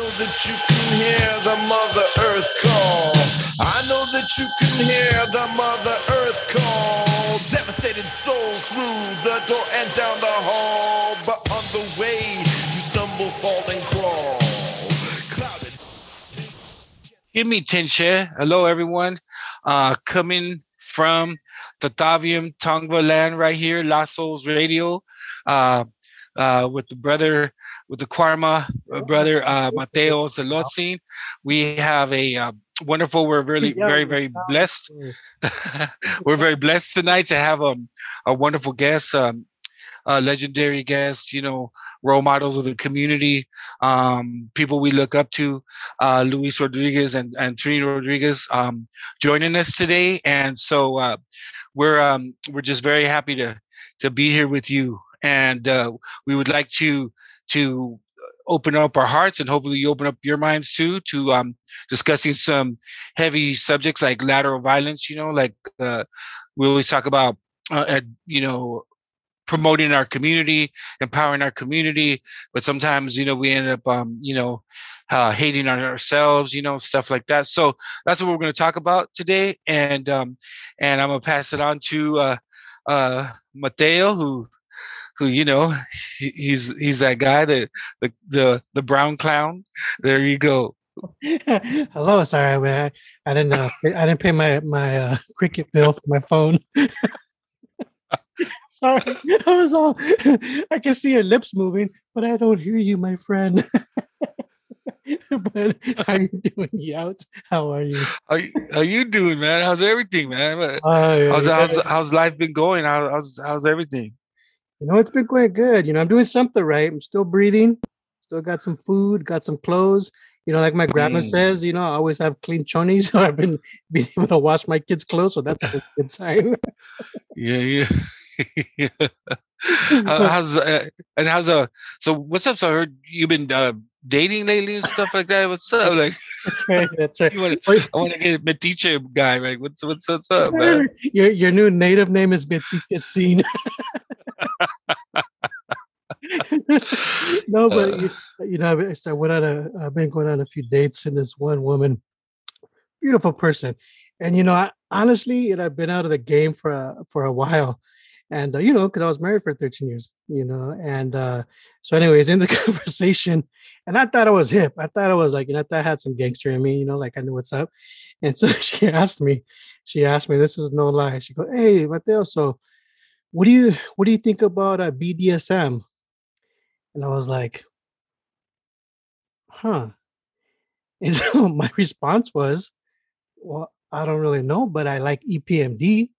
know that you can hear the Mother Earth call. I know that you can hear the Mother Earth call. Devastated souls through the door and down the hall. But on the way, you stumble, fall, and crawl. Clouded. Give me Tinshe. Hello, everyone. Uh, coming from the Tataviam Tongva land right here, Lost Souls Radio, uh, uh, with the brother, with the Kwarma uh, brother, uh, Mateo Zelotzin. We have a uh, wonderful, we're really very, very blessed. we're very blessed tonight to have um, a wonderful guest, um, a legendary guest, you know, role models of the community, um, people we look up to, uh, Luis Rodriguez and, and Trini Rodriguez um, joining us today. And so uh, we're um, we're just very happy to to be here with you. And uh, we would like to to open up our hearts and hopefully you open up your minds too to um, discussing some heavy subjects like lateral violence. You know, like uh, we always talk about, uh, you know, promoting our community, empowering our community, but sometimes you know we end up, um, you know, uh, hating on ourselves, you know, stuff like that. So that's what we're going to talk about today, and um, and I'm gonna pass it on to uh, uh, Mateo, who who you know he, he's he's that guy that the the the brown clown. There you go. Hello, sorry, man. I didn't uh, I didn't pay my my uh, cricket bill for my phone. sorry, I was all I can see your lips moving, but I don't hear you, my friend. but how you doing, Yout? How are you? How, you- how you doing, man? How's everything, man? Uh, How's yeah, how's how's life been going? How, how's how's everything? You know, it's been quite good. You know, I'm doing something right. I'm still breathing. Still got some food. Got some clothes. You know, like my grandma Mm. says, you know, I always have clean chonies. So I've been being able to wash my kids' clothes. So that's a good sign. Yeah, yeah. yeah. How, how's uh, and how's uh so what's up? So I heard you've been uh, dating lately and stuff like that. What's up? Like that's right. That's right. want Wait, I want to get a Metiche guy. Like what's what's what's up, man? your your new native name is Betiketsin. no, but Uh. you, you know, I went on a, I've been going on a few dates, and this one woman, beautiful person, and you know, I, honestly, and I've been out of the game for a, for a while, and uh, you know, because I was married for 13 years, you know, and uh, so, anyways, in the conversation, and I thought I was hip. I thought I was like, you know, I thought I had some gangster in me, you know, like I knew what's up, and so she asked me, she asked me, this is no lie. She go, "Hey, Mateo, so." What do you what do you think about uh, BDSM? And I was like, huh. And so my response was, well, I don't really know, but I like EPMD.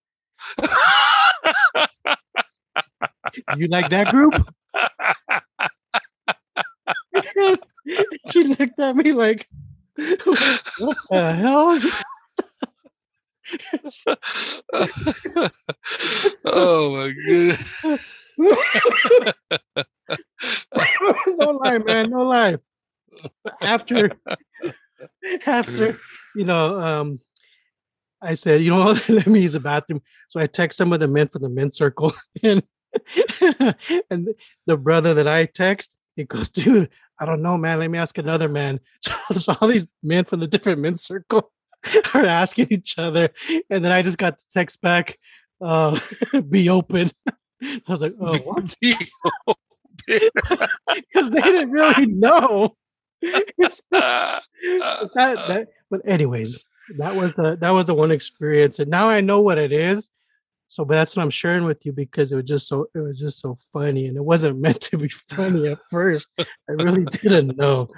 You like that group? she looked at me like, what the hell? oh my god. No lie, man, no lie. After after you know, um, I said, you know let me use the bathroom. So I text some of the men from the men's circle, and and the brother that I text, he goes, dude, I don't know, man. Let me ask another man. So, so all these men from the different men's circle are asking each other, and then I just got the text back, uh, be open. I was like, oh, what? Because they didn't really know. It's that, that, but anyways, that was the that was the one experience, and now I know what it is. So, but that's what I'm sharing with you because it was just so it was just so funny, and it wasn't meant to be funny at first. I really didn't know,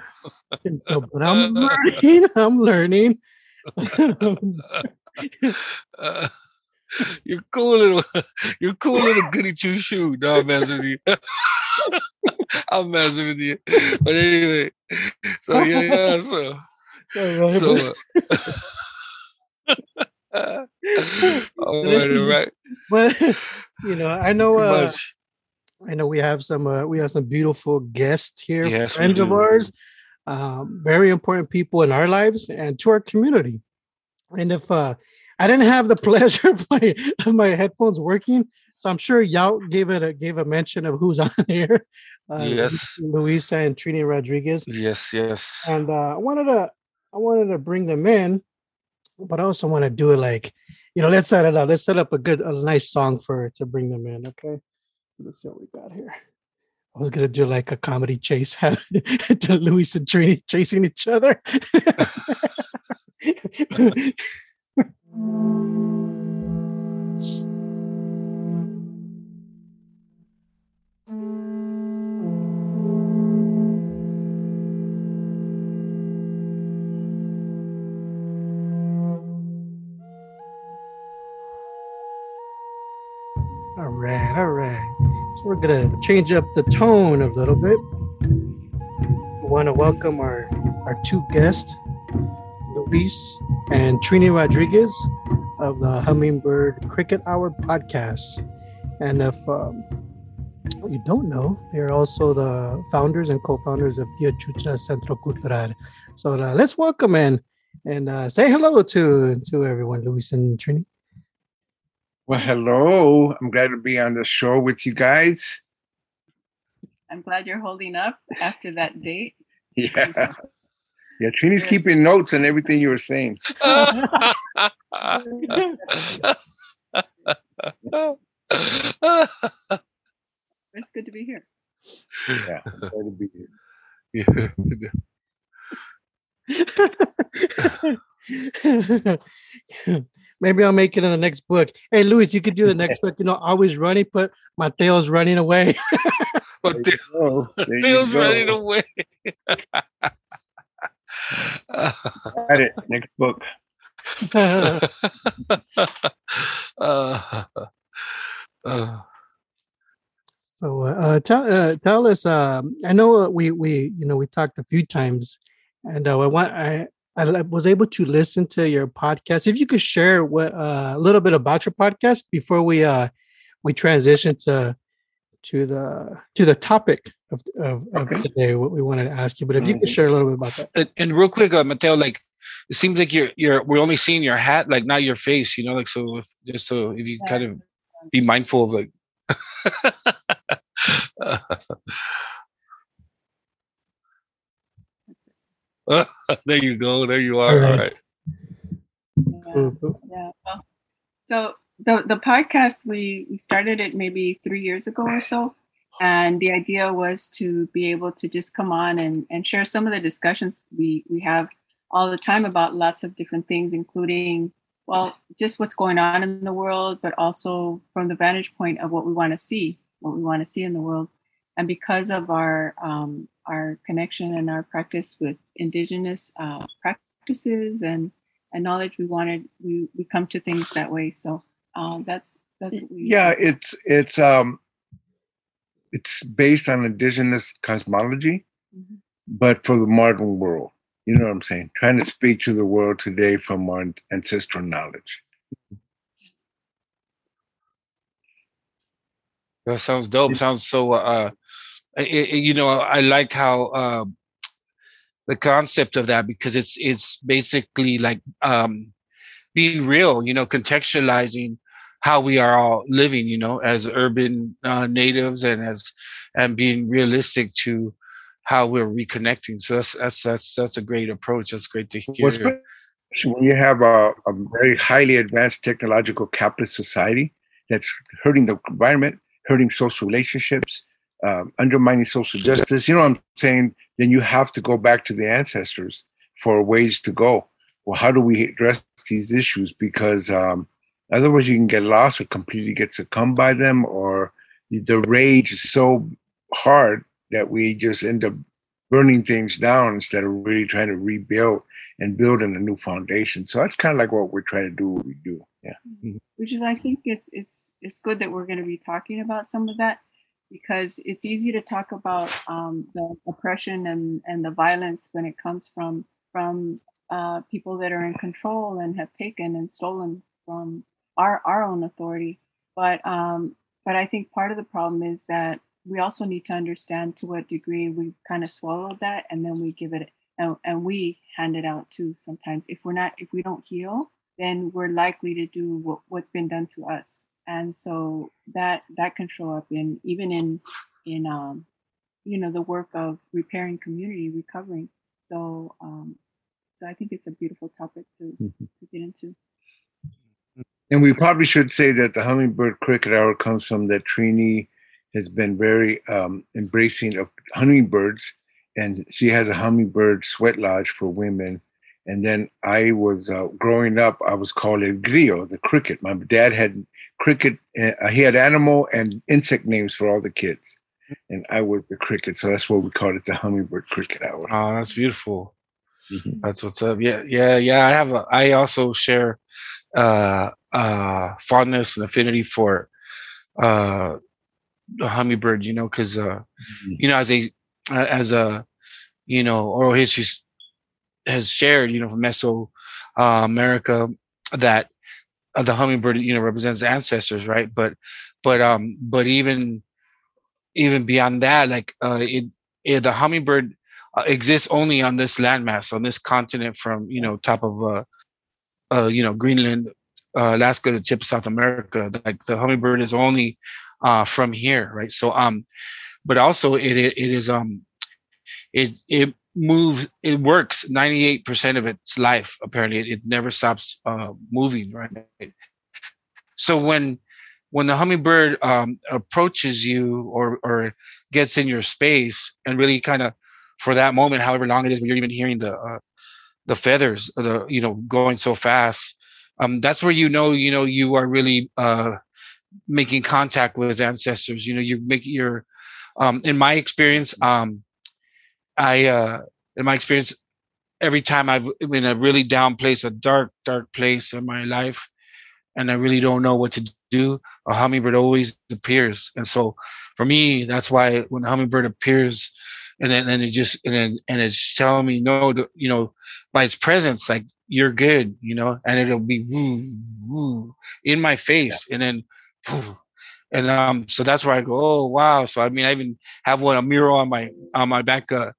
and so but I'm learning. I'm learning. You're cool little you're cool little goody two shoe. No, I'm messing with you. I'm messing with you. But anyway, so yeah, yeah so so uh, all right, all right. but you know, I know. Uh. I know we have some uh, we have some beautiful guests here, Yes, friends of ours, um, very important people in our lives and to our community. And if uh, I didn't have the pleasure of my of my headphones working, so I'm sure y'all gave it a gave a mention of who's on here. Uh, yes, Luisa and Trini Rodriguez. Yes, yes. And uh, I wanted to I wanted to bring them in, but I also want to do it like, you know, let's set it up. Let's set up a good, a nice song for to bring them in. Okay, let's see what we got here. I was gonna do like a comedy chase, have to Luis and Trini chasing each other. All right, all right. So we're gonna change up the tone a little bit. We want to welcome our our two guests, Luis and Trini Rodriguez of the Hummingbird Cricket Hour podcast. And if um, you don't know, they're also the founders and co-founders of Tia Chucha Centro Cultural. So uh, let's welcome in and uh, say hello to to everyone, Luis and Trini. Well, hello. I'm glad to be on the show with you guys. I'm glad you're holding up after that date. Yeah. Yeah, Trini's keeping notes on everything you were saying. It's good to be here. Yeah, glad to be here. Yeah. Maybe I'll make it in the next book. Hey, Luis, you could do the next book. You know, always running, but Mateo's running away. Mateo, Mateo's running away. Got it. Next book. uh, uh, so uh, tell uh, tell us. Um, I know we we you know we talked a few times, and uh, I want I I was able to listen to your podcast. If you could share what uh, a little bit about your podcast before we uh we transition to to the to the topic of of, okay. of today, what we wanted to ask you. But if you could share a little bit about that. And, and real quick, uh, Mateo, like it seems like you're you're we're only seeing your hat, like not your face. You know, like so. If, just so if you kind of be mindful of like. there you go. There you are. All right. Yeah. yeah. Well, so the the podcast we we started it maybe three years ago or so, and the idea was to be able to just come on and and share some of the discussions we we have all the time about lots of different things, including well just what's going on in the world, but also from the vantage point of what we want to see, what we want to see in the world, and because of our um, our connection and our practice with indigenous uh, practices and and knowledge, we wanted we we come to things that way. So um, that's that's what we. Yeah, it's it's um, it's based on indigenous cosmology, mm-hmm. but for the modern world. You know what I'm saying? Trying to speak to the world today from our ancestral knowledge. That sounds dope. Sounds so. Uh, it, it, you know, I like how uh, the concept of that because it's it's basically like um, being real. You know, contextualizing how we are all living. You know, as urban uh, natives and as and being realistic to how we're reconnecting. So that's that's that's that's a great approach. That's great to hear. Well, when you have a, a very highly advanced technological capitalist society that's hurting the environment, hurting social relationships, um, undermining social justice, you know what I'm saying? Then you have to go back to the ancestors for ways to go. Well, how do we address these issues? Because um, otherwise, you can get lost or completely get succumbed by them, or the rage is so hard that we just end up burning things down instead of really trying to rebuild and build in a new foundation. So that's kind of like what we're trying to do. What we do, yeah. Mm-hmm. Which is, I think it's it's it's good that we're going to be talking about some of that because it's easy to talk about um, the oppression and, and the violence when it comes from from uh, people that are in control and have taken and stolen from our our own authority. But um, but I think part of the problem is that we also need to understand to what degree we kind of swallow that and then we give it and, and we hand it out too sometimes if we're not if we don't heal then we're likely to do what, what's been done to us and so that that can show up in even in in um, you know the work of repairing community recovering so um, so i think it's a beautiful topic to, mm-hmm. to get into and we probably should say that the hummingbird cricket hour comes from that trini has been very um, embracing of hummingbirds and she has a hummingbird sweat lodge for women and then I was uh, growing up. I was called El Grillo, the cricket. My dad had cricket. Uh, he had animal and insect names for all the kids, and I was the cricket. So that's what we called it, the hummingbird cricket hour. Oh, that's beautiful. Mm-hmm. That's what's up. Yeah, yeah, yeah. I have. A, I also share uh, uh, fondness and affinity for uh, the hummingbird. You know, because uh, mm-hmm. you know, as a as a you know oral history has shared, you know, from Meso uh, America, that uh, the hummingbird, you know, represents ancestors, right? But, but, um, but even, even beyond that, like, uh, it, it the hummingbird uh, exists only on this landmass, on this continent, from you know, top of, uh, uh, you know, Greenland, uh, Alaska, the tip of South America. Like the hummingbird is only uh, from here, right? So, um, but also it, it, it is um, it it moves it works 98% of its life apparently it, it never stops uh, moving right so when when the hummingbird um, approaches you or or gets in your space and really kind of for that moment however long it is when you're even hearing the uh, the feathers the you know going so fast um, that's where you know you know you are really uh, making contact with ancestors you know you make your um, in my experience um, I, uh, in my experience, every time I've been in a really down place, a dark, dark place in my life, and I really don't know what to do, a hummingbird always appears. And so for me, that's why when the hummingbird appears, and then and it just and then, and it's telling me no, you know, by its presence, like you're good, you know, and it'll be woo, woo, in my face, yeah. and then. Woo, and um, so that's where I go. Oh wow! So I mean, I even have one a mural on my on my back uh,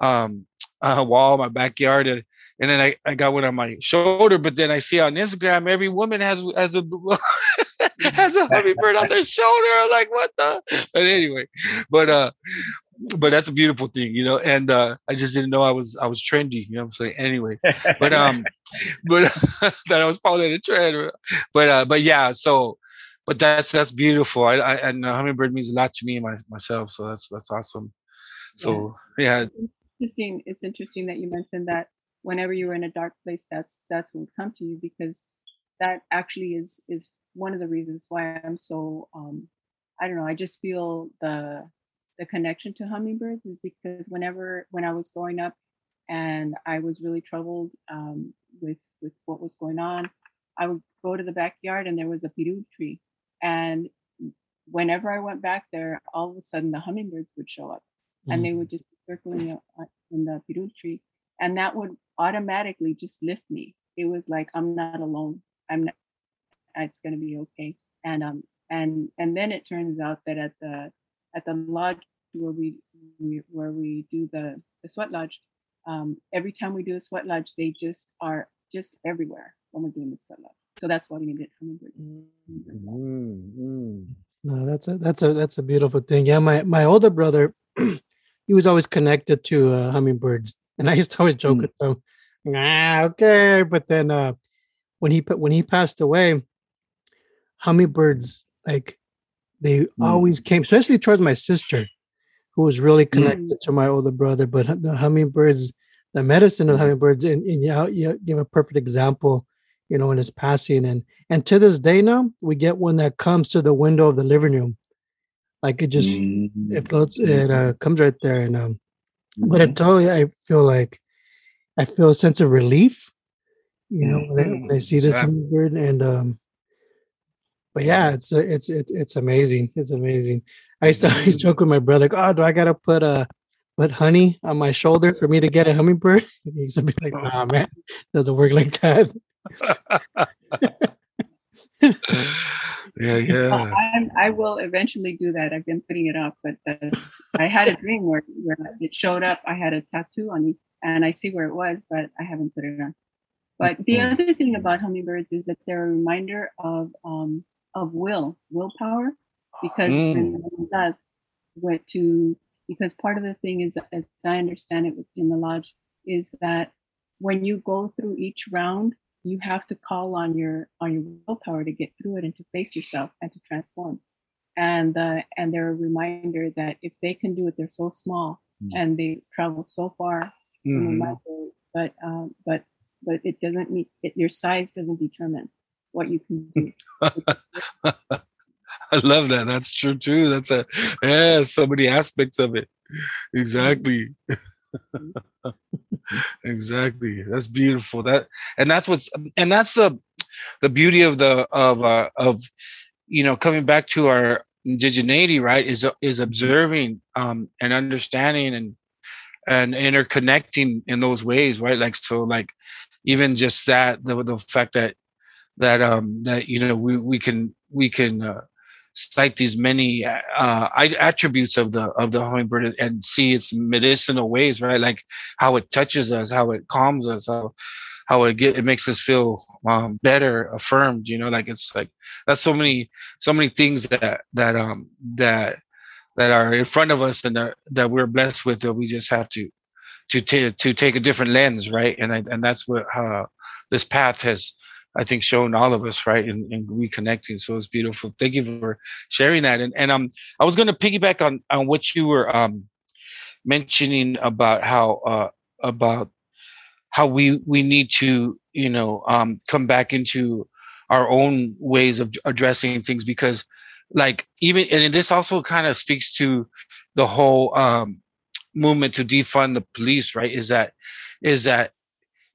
um, uh, wall my backyard, and, and then I, I got one on my shoulder. But then I see on Instagram every woman has has a has a hummingbird on their shoulder. I'm like, what the? But anyway, but uh, but that's a beautiful thing, you know. And uh, I just didn't know I was I was trendy, you know. I'm saying anyway, but um, but that I was following the trend. But uh, but yeah, so but that's that's beautiful. I, I and uh, hummingbird means a lot to me my, myself. So that's that's awesome. So yeah. yeah interesting. It's interesting that you mentioned that whenever you were in a dark place, that's that's what would come to you because that actually is is one of the reasons why I'm so um, I don't know. I just feel the the connection to hummingbirds is because whenever when I was growing up and I was really troubled um, with with what was going on, I would go to the backyard and there was a piru tree, and whenever I went back there, all of a sudden the hummingbirds would show up mm-hmm. and they mm-hmm. would just be circling uh, in the piru tree, and that would automatically just lift me. It was like I'm not alone. I'm not. It's gonna be okay. And um and and then it turns out that at the at the lodge where we, we where we do the the sweat lodge, um, every time we do a sweat lodge, they just are just everywhere when we're doing the sweat lodge. So that's why we need it mm-hmm. No, that's a that's a that's a beautiful thing. Yeah, my my older brother, he was always connected to uh, hummingbirds, and I used to always joke mm. with him, "Ah, okay." But then uh, when he when he passed away, hummingbirds like they mm. always came, especially towards my sister, who was really mm. connected mm. to my older brother. But the hummingbirds, the medicine of the mm-hmm. hummingbirds, and, and you, you give a perfect example, you know, in his passing. And and to this day now, we get one that comes to the window of the living room like it just mm-hmm. it floats it uh, comes right there and um mm-hmm. but it totally i feel like i feel a sense of relief you know mm-hmm. when, I, when, I, see this hummingbird and um but yeah it's uh, it's it's it's amazing it's amazing i used to always joke with my brother like, oh do i gotta put uh put honey on my shoulder for me to get a hummingbird he used to be like nah man doesn't work like that yeah, yeah. i will eventually do that. I've been putting it off, but I had a dream where, where it showed up. I had a tattoo on it, and I see where it was, but I haven't put it on. But the other thing about hummingbirds is that they're a reminder of um, of will, willpower, because Mm. that went to because part of the thing is, as I understand it within the lodge, is that when you go through each round, you have to call on your on your willpower to get through it and to face yourself and to transform. And uh, and they're a reminder that if they can do it, they're so small Mm. and they travel so far from a Mhm. but um, but but it doesn't mean it, your size doesn't determine what you can do. I love that. That's true too. That's a yeah, so many aspects of it. Exactly. exactly. That's beautiful. That and that's what's and that's the the beauty of the of uh of you know coming back to our indigeneity, right? Is is observing um and understanding and and interconnecting in those ways, right? Like so like even just that the the fact that that um that you know we we can we can uh, cite these many uh attributes of the of the hummingbird and see its medicinal ways right? Like how it touches us how it calms us how how it get it makes us feel um better affirmed you know? Like it's like that's so many so many things that that um that that are in front of us and that, that we're blessed with that we just have to to to take a different lens right? And I, and that's what uh this path has I think showing all of us right and, in reconnecting. So it's beautiful. Thank you for sharing that. And and um I was gonna piggyback on on what you were um mentioning about how uh about how we we need to you know um come back into our own ways of addressing things because like even and this also kind of speaks to the whole um movement to defund the police right is that is that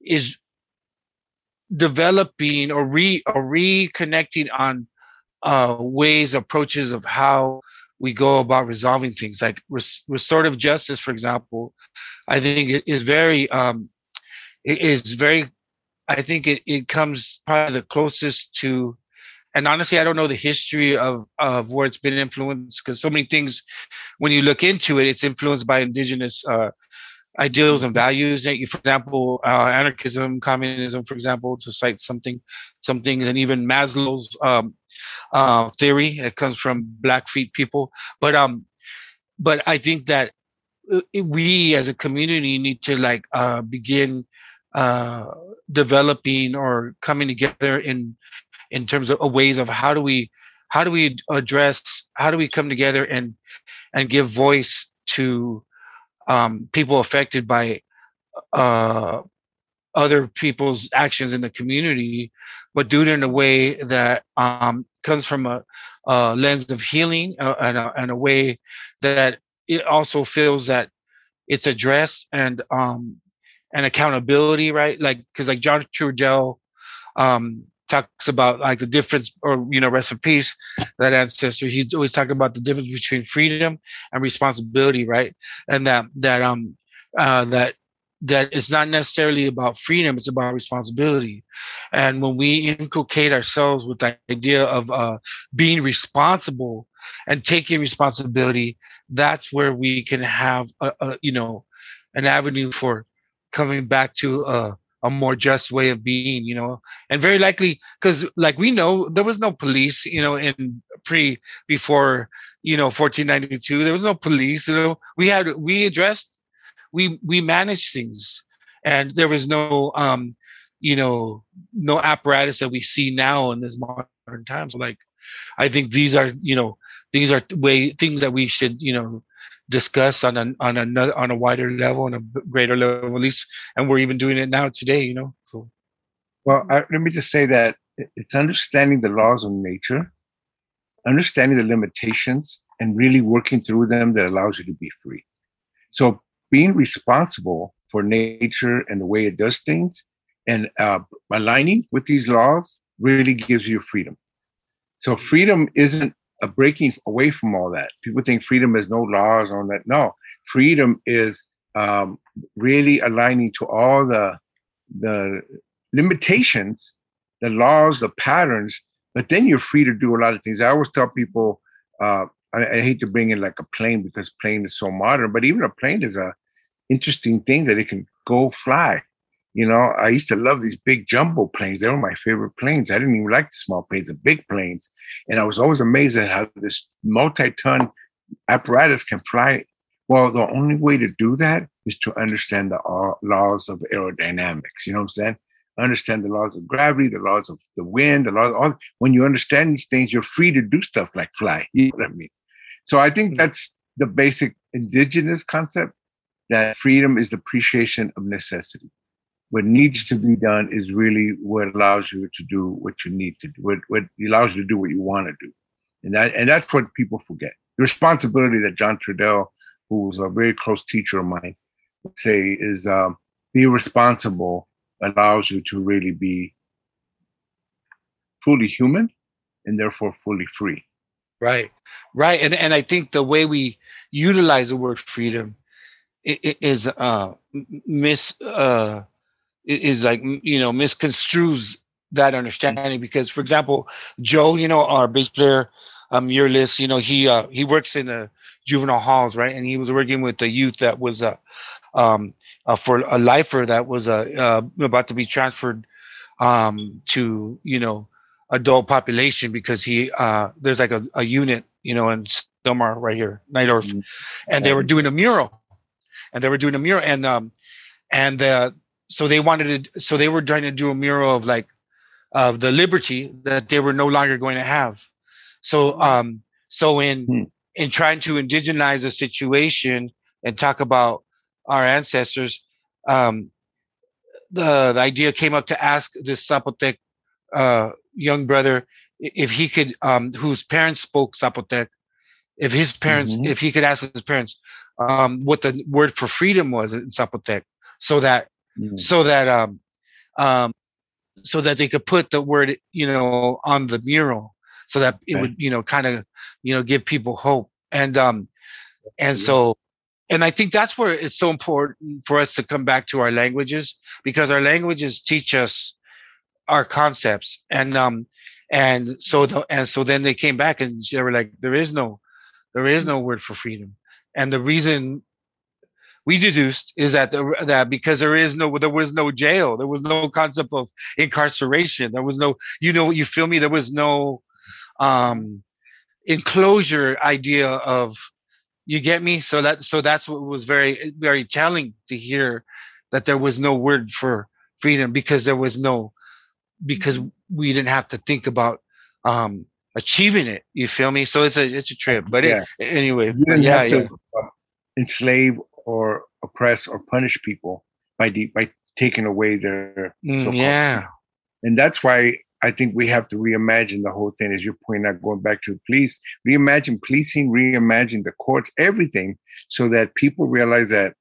is developing or re or reconnecting on uh, ways approaches of how we go about resolving things like res- restorative justice for example i think it is very um it is very i think it, it comes probably the closest to and honestly i don't know the history of of where it's been influenced because so many things when you look into it it's influenced by indigenous uh ideals and values. eh, For example, uh, anarchism, communism, for example, to cite something, something, and even Maslow's um, uh, theory. It comes from Blackfeet people, but um, but I think that uh, we as a community need to like uh, begin uh, developing or coming together in in terms of uh, ways of how do we how do we address how do we come together and and give voice to um, people affected by uh, other people's actions in the community, but do it in a way that um, comes from a, a lens of healing uh, and, a, and a way that it also feels that it's addressed and um, and accountability, right? Like because like John Trudell um, talks about like the difference, or you know, rest in peace, that ancestor. He's always talking about the difference between freedom and responsibility, right? And that that um uh, that that it's not necessarily about freedom; it's about responsibility. And when we inculcate ourselves with the idea of uh, being responsible and taking responsibility, that's where we can have a, a you know an avenue for coming back to a, a more just way of being, you know, and very likely because like we know there was no police, you know, in pre before you know 1492 there was no police, you know, we had we addressed we we managed things. And there was no um you know no apparatus that we see now in this modern times. Like i think these are you know these are way things that we should you know discuss on a on a on a wider level and a greater level at least and we're even doing it now today you know so. Well I, let me just say that it's understanding the laws of nature understanding the limitations and really working through them that allows you to be free. So being responsible for nature and the way it does things and uh, aligning with these laws really gives you freedom. So freedom isn't a breaking away from all that. People think freedom is no laws on that. No, freedom is um, really aligning to all the the limitations, the laws, the patterns. But then you're free to do a lot of things. I always tell people, uh, I, I, hate to bring in like a plane because plane is so modern, but even a plane is a interesting thing that it can go fly. You know, I used to love these big jumbo planes. They were my favorite planes. I didn't even like the small planes, the big planes. And I was always amazed at how this multi-ton apparatus can fly. Well, the only way to do that is to understand the laws of aerodynamics. You know what I'm saying? Understand the laws of gravity, the laws of the wind, the laws. Of all when you understand these things, you're free to do stuff like fly. You know what I mean? So I think hmm. that's the basic indigenous concept that freedom is the appreciation of necessity. What needs to be done is really what allows you to do what you need to do, what, what allows you to do what you want to do. And that and that's what people forget. The responsibility that John Trudell, who was a very close teacher of mine, would say is um, be responsible allows you to really be fully human and therefore fully free. Right, right, and and I think the way we utilize the word freedom is uh mis uh is like you know misconstrues that understanding because for example joe you know our bass player um your list you know he uh he works in the juvenile halls right? And he was working with the youth that was uh um uh, for a lifer that was uh, uh about to be transferred um to you know adult population because he uh there's like a, a unit you know in Sylmar right here Night Earth mm-hmm. and they were doing a mural. And they were doing a mural and um and uh so they wanted to so they were trying to do a mural of like of the liberty that they were no longer going to have so um so in hmm. in trying to indigenize a situation and talk about our ancestors um the, the idea came up to ask this zapotec uh young brother if he could um whose parents spoke zapotec if his parents mm-hmm. if he could ask his parents um what the word for freedom was in zapotec so that mm. so that um, um, so that they could put the word you know on the mural so that it would you know kind of you know give people hope. And um and so and i think that's where it's so important for us to come back to our languages because our languages teach us our concepts. And um and so the, and so then they came back and they were like there is no there is no word for freedom. And the reason we deduced is that the, that because there is no there was no jail there was no concept of incarceration there was no you know you feel me? There was no um enclosure idea of you get me? So that so that's what was very very telling to hear that there was no word for freedom because there was no because we didn't have to think about um achieving it you feel me? So it's a it's a trip but yeah. it, anyway yeah yeah. enslave or oppress or punish people by de- by taking away their mm, yeah and that's why I think we have to reimagine the whole thing, as you're pointing out, going back to police, reimagine policing, reimagine the courts, everything, so that people realize that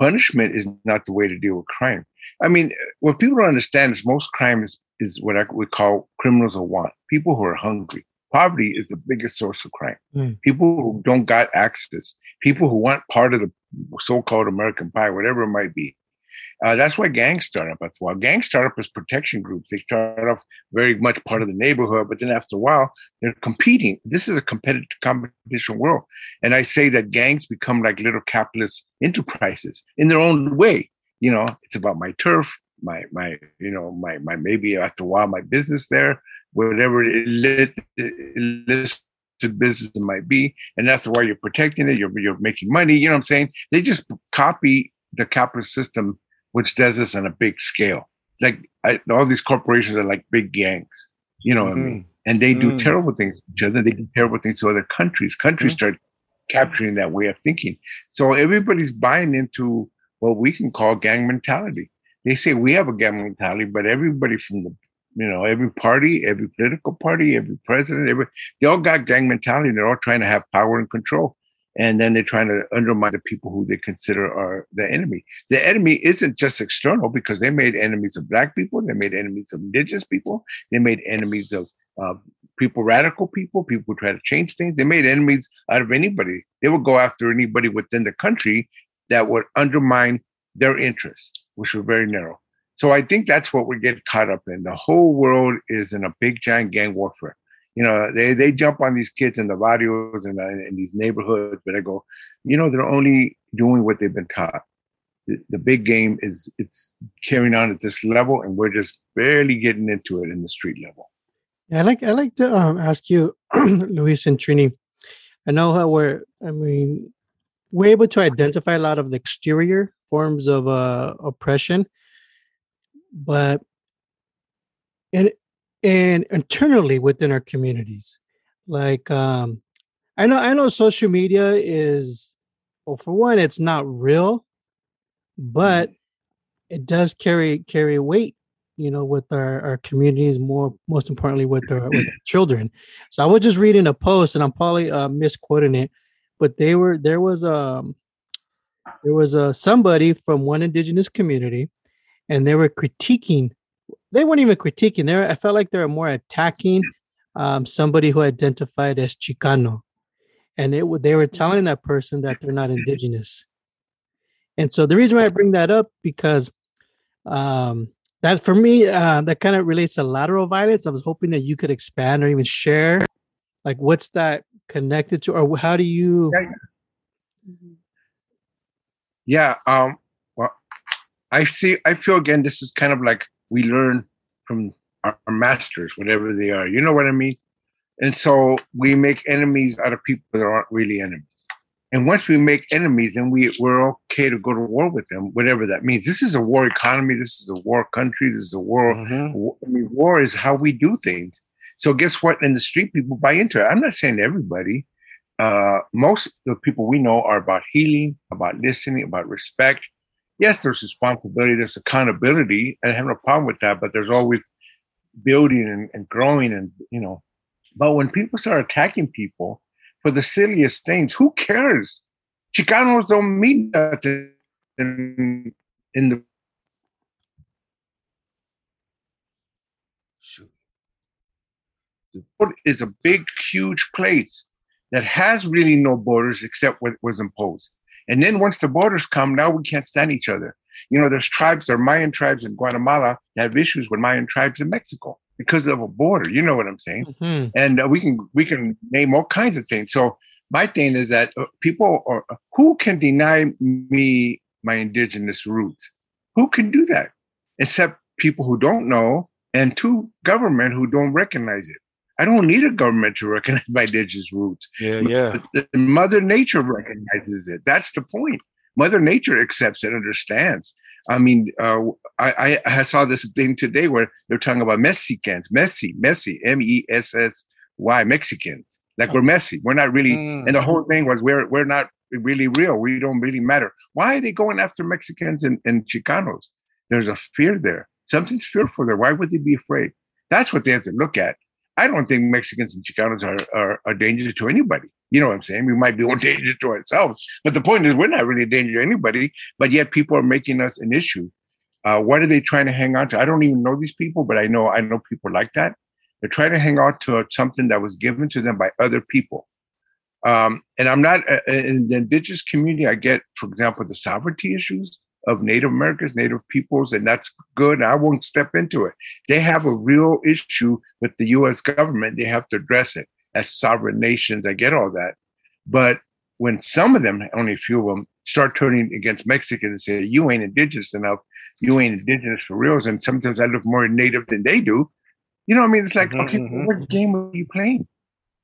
punishment is not the way to deal with crime. I mean, what people don't understand is most crime is, is what I would call criminals of want, people who are hungry. Poverty is the biggest source of crime. Mm. People who don't got access, people who want part of the so-called American pie, whatever it might be. Uh, that's why gangs start up. After a while, gangs start up as protection groups. They start off very much part of the neighborhood, but then after a while, they're competing. This is a competitive competition world, and I say that gangs become like little capitalist enterprises in their own way. You know, it's about my turf, my my you know my my maybe after a while my business there, whatever it, it, business it might be, and that's why you're protecting it. You're you're making money. You know what I'm saying? They just copy the capitalist system, which does this on a big scale. Like I, all these corporations are like big gangs. You know what mm-hmm. I mean? And they do mm. terrible things to each other. They do terrible things to other countries. Countries mm-hmm. start capturing that way of thinking. So everybody's buying into what we can call gang mentality. They say we have a gang mentality, but everybody from the you know, every party, every political party, every president, every they all got gang mentality. They're all trying to have power and control. And then they're trying to undermine the people who they consider are the enemy. The enemy isn't just external because they made enemies of black people, they made enemies of indigenous people, they made enemies of uh, people, radical people, people who try to change things. They made enemies out of anybody. They would go after anybody within the country that would undermine their interests, which were very narrow. So I think that's what we get caught up in. The whole world is in a big giant gang warfare. You know, they, they jump on these kids in the barrios and in, in these neighborhoods, but I go, you know, they're only doing what they've been taught. the, the big game is it's carrying on at this level, and we're just barely getting into it in the street level. Yeah, I like I like to um, ask you, Luis and Trini. I know how we're. I mean, we're able to identify a lot of the exterior forms of uh, oppression, but and and internally within our communities, like um, I know I know social media is well for one it's not real, but it does carry carry weight you know with our, our communities more most importantly with our, with our children. So i was just reading a post and i'm probably uh, misquoting it but they were there was um there was a somebody from one indigenous community and they were critiquing they weren't even critiquing they were, i felt like they were more attacking um, somebody who identified as chicano. And it they were telling that person that they're not indigenous. And so the reason why i bring that up because um that for me uh, that kind of relates to lateral violence i was hoping that you could expand or even share like what's that connected to or how do you yeah um well i see i feel again this is kind of like we learn from our, our masters whatever they are you know what i mean and so we make enemies out of people that aren't really enemies and once we make enemies, then we, we're okay to go to war with them, whatever that means. This is a war economy. This is a war country. This is a war. Mhm. war I mean, war is how we do things. So guess what? In the street, people buy into it. I'm not saying everybody. Uh, most of the people we know are about healing, about listening, about respect. Yes, there's responsibility, there's accountability. I have no problem with that, but there's always building and, and growing and you know. But when people start attacking people, for the silliest things. Who cares? Chicanos don't mean nothing in, in the the world is a big, huge place that has really no borders except what was imposed. And then once the borders come, now we can't stand each other. You know, there's tribes, there are Mayan tribes in Guatemala that have issues with Mayan tribes in Mexico because of a border. You know what I'm saying? Mhm. and uh, we can we can name all kinds of things. So my thing is that uh, people are who can deny me my indigenous roots? Who can do that? Except people who don't know, and two government who don't recognize it. I don't need a government to recognize my indigenous roots. Yeah, yeah. The- the Mother Nature recognizes it. That's the point. Mother Nature accepts it, understands. I mean, uh, I, I I saw this thing today where they're talking about Mexicans, Messi, messy, M E S S Y, Mexicans. Like we're messy. We're not really. Mm. And the whole thing was we're we're not really real. We don't really matter. Why are they going after Mexicans and, and Chicanos? There's a fear there. Something's fearful there. Why would they be afraid? That's what they have to look at. I don't think Mexicans and Chicanos are, are a danger to anybody. You know what I'm saying? We might be more dangerous to ourselves. But the point is, we're not really a danger to anybody, but yet people are making us an issue. Uh, what are they trying to hang on to? I don't even know these people, but I know I know people like that. They're trying to hang on to something that was given to them by other people. Um, and I'm not uh, in the indigenous community. I get, for example, the sovereignty issues of Native Americans, Native peoples, and that's good. I won't step into it. They have a real issue with the U.S. government. They have to address it as sovereign nations. I get all that, but when some of them, only a few of them, start turning against Mexicans and say, "You ain't indigenous enough. You ain't indigenous for reals," and sometimes I look more native than they do. You know, what I mean, it's like, Mhm, okay, mhm. what game are you playing?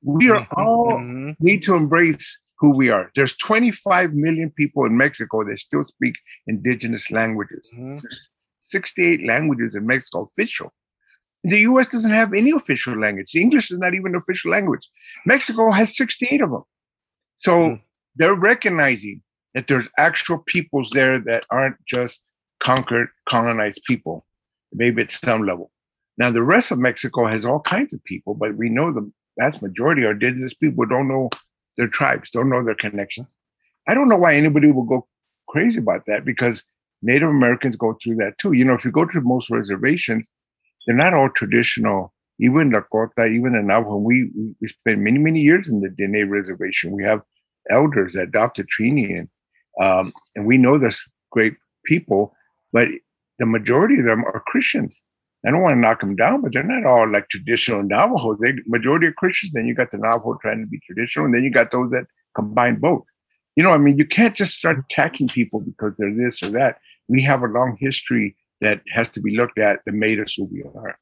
We are all Mhm. need to embrace who we are. There's 25 million people in Mexico that still speak indigenous languages. Mhm. There's 68 languages in Mexico official. The US doesn't have any official language. English is not even an official language. Mexico has 68 of them. So Mm. they're recognizing that there's actual peoples there that aren't just conquered, colonized people, maybe at some level. Now, the rest of Mexico has all kinds of people, but we know the vast majority are indigenous people don't know their tribes, don't know their connections. I don't know why anybody will go crazy about that because Native Americans go through that too. You know, if you go to most reservations, they're not all traditional. Even Lakota, even in Navajo, we, we spent many many years in the Dene reservation. We have elders that adopted Trini, and um, and we know this great people, but the majority of them are Christians. I don't want to knock them down, but they're not all like traditional Navajo. They majority are Christians. Then you got the Navajo trying to be traditional, and then you got those that combine both. you know, I mean, you can't just start attacking people because they're this or that. We have a long history that has to be looked at that made us who we are.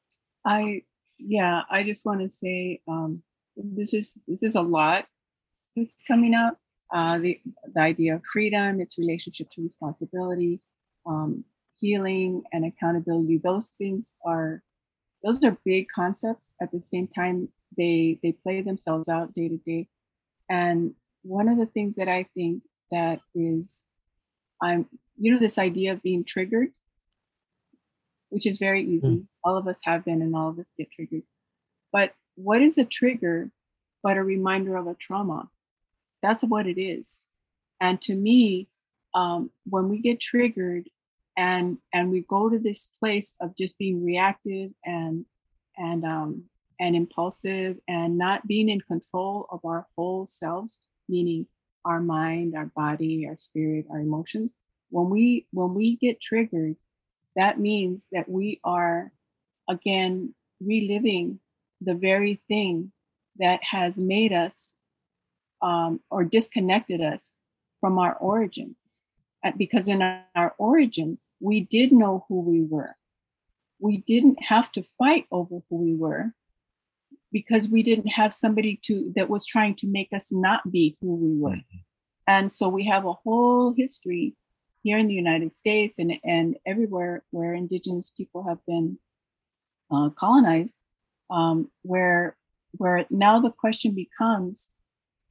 I yeah, I just want to say um, this is this is a lot that's coming up. Uh, the the idea of freedom, its relationship to responsibility, um, healing, and accountability. Those things are those are big concepts. At the same time, they they play themselves out day to day. And one of the things that I think that is, I'm you know this idea of being triggered which is very easy. Mm. All of us have been, and all of us get triggered. But what is a trigger but a reminder of a trauma? That's what it is. And to me, um, when we get triggered and and we go to this place of just being reactive and and um, and impulsive and not being in control of our whole selves, meaning our mind, our body, our spirit, our emotions. When we when we get triggered, that means that we are again reliving the very thing that has made us um, or disconnected us from our origins. Because in our origins, we did know who we were. We didn't have to fight over who we were because we didn't have somebody to that was trying to make us not be who we were. Mm-hmm. And so we have a whole history here in the United States and, and everywhere where indigenous people have been uh, colonized, um, where where now the question becomes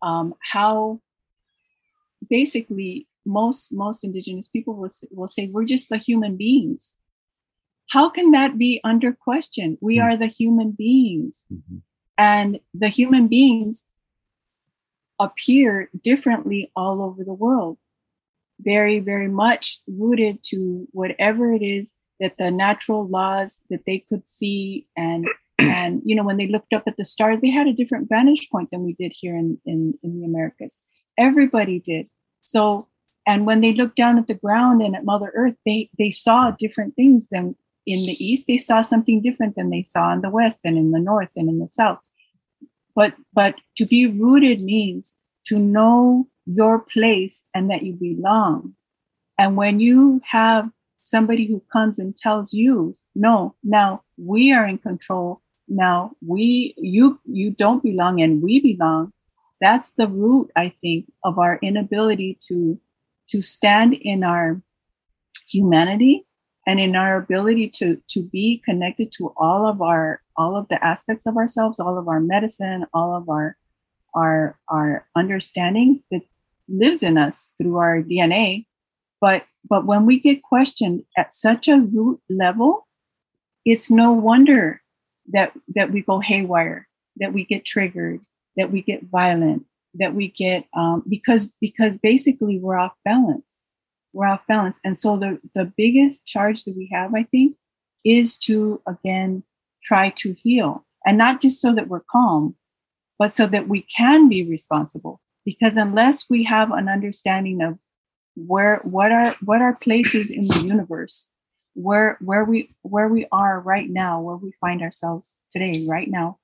um, how basically most most indigenous people will, will say we're just the human beings. How can that be under question? We mm-hmm. are the human beings. Mm-hmm. and the human beings appear differently all over the world very, very much rooted to whatever it is that the natural laws that they could see and and you know when they looked up at the stars they had a different vantage point than we did here in in, in the americas. Everybody did. So and when they looked down at the ground and at mother earth they they saw different things than in the east they saw something different than they saw in the west and in the north and in the south but but to be rooted means to know your place and that you belong. And when you have somebody who comes and tells you, no, now we are in control. Now we you you don't belong and we belong. That's the root, I think, of our inability to to stand in our humanity and in our ability to to be connected to all of our all of the aspects of ourselves all of our medicine all of our our our understanding that lives in us through our DNA. But but when we get questioned at such a root level, it's no wonder that that we go haywire, that we get triggered, that we get violent, that we get um, because because basically we're off balance. We're off balance, and so the the biggest charge that we have, I think, is to again try to heal, and not just so that we're calm, but so that we can be responsible. Because unless we have an understanding of where what are what are places in the universe where where we where we are right now where we find ourselves today right now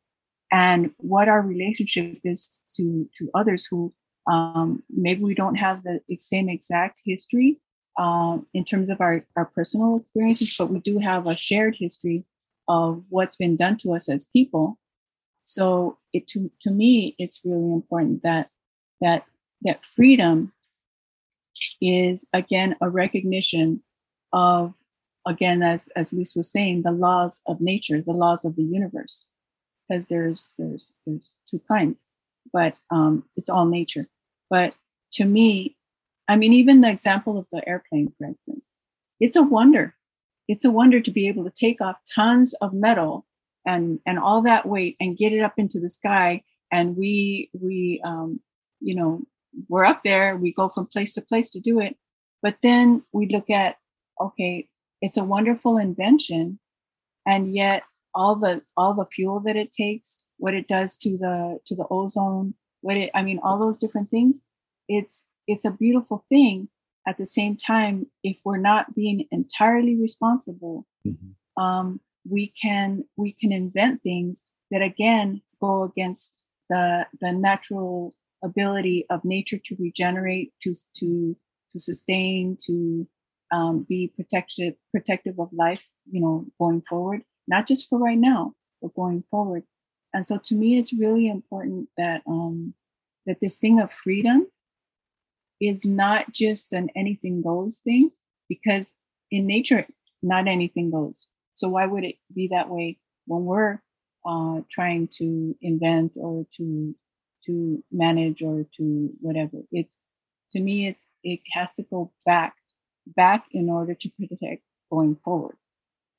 and what our relationship is to to others who um, maybe we don't have the same exact history um, in terms of our, our personal experiences but we do have a shared history of what's been done to us as people. So it to, to me it's really important that that that freedom is again a recognition of again as as Luis was saying the laws of nature the laws of the universe because there's there's there's two kinds but um it's all nature but to me i mean even the example of the airplane for instance it's a wonder it's a wonder to be able to take off tons of metal and and all that weight and get it up into the sky and we we um you know, we're up there, we go from place to place to do it. But then we look at, okay, it's a wonderful invention, and yet all the all the fuel that it takes, what it does to the to the ozone, what it I mean, all those different things, it's it's a beautiful thing. At the same time, if we're not being entirely responsible, mm-hmm. um, we can we can invent things that again go against the the natural ability of nature to regenerate, to to to sustain, to um, be protective protective of life, you know, going forward, not just for right now, but going forward. And so, to me, it's really important that um, that this thing of freedom is not just an anything goes thing, because in nature, not anything goes. So why would it be that way when we're uh, trying to invent or to to manage or to whatever? It's to me, it's it has to go back back in order to protect going forward.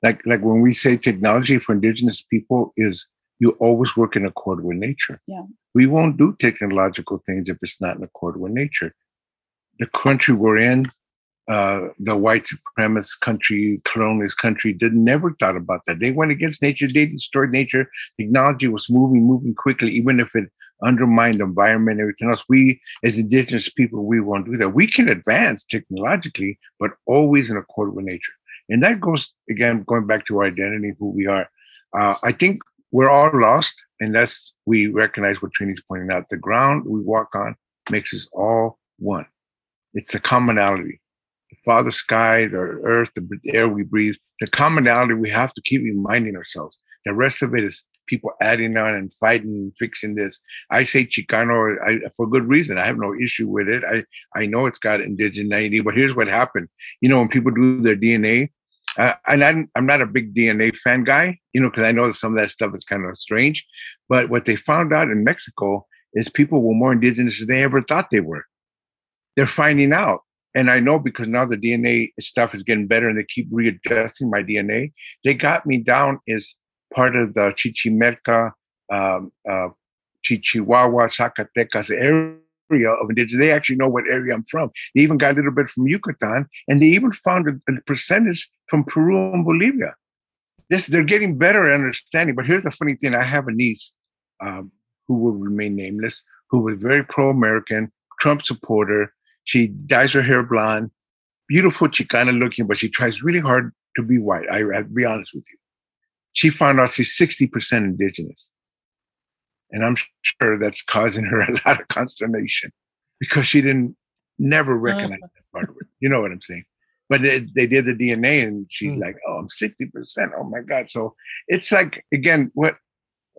Like like when we say technology for indigenous people is you always work in accord with nature. Yeah. We won't do technological things if it's not in accord with nature. The country we're in, uh, the white supremacist country, colonialist country, did never thought about that. They went against nature. They destroyed nature. Technology was moving, moving quickly, even if it undermined the environment and everything else. We, as indigenous people, we won't do that. We can advance technologically, but always in accord with nature. And that goes again, going back to our identity, who we are. Uh, I think we're all lost unless we recognize what Trini's pointing out. The ground we walk on makes us all one. It's the commonality the father sky, the earth, the air we breathe, the commonality we have to keep reminding ourselves. The rest of it is people adding on and fighting and fixing this. I say Chicano I, for good reason. I have no issue with it. I, I know it's got indigeneity, but here's what happened. You know, when people do their DNA, uh, and I'm, I'm not a big DNA fan guy, you know, because I know some of that stuff is kind of strange. But what they found out in Mexico is people were more indigenous than they ever thought they were. They're finding out and I know because now the DNA stuff is getting better and they keep readjusting my DNA. They got me down as part of the Chichimeca, um, uh, Chichihuahua, Zacatecas area of indigenous. They actually know what area I'm from. They even got a little bit from Yucatan, and they even found a, a percentage from Peru and Bolivia. This they're getting better at understanding. But here's the funny thing: I have a niece um, who will remain nameless, who was very pro-American, Trump supporter, she dyes her hair blonde, beautiful Chicana looking, but she tries really hard to be white. I, I'll be honest with you. She found out she's 60% indigenous. And I'm sure that's causing her a lot of consternation because she didn't never uh-huh. recognize that part of it. You know what I'm saying? But it, they did the DNA and she's mm. like, oh, I'm 60%. Oh my God. So it's like, again, what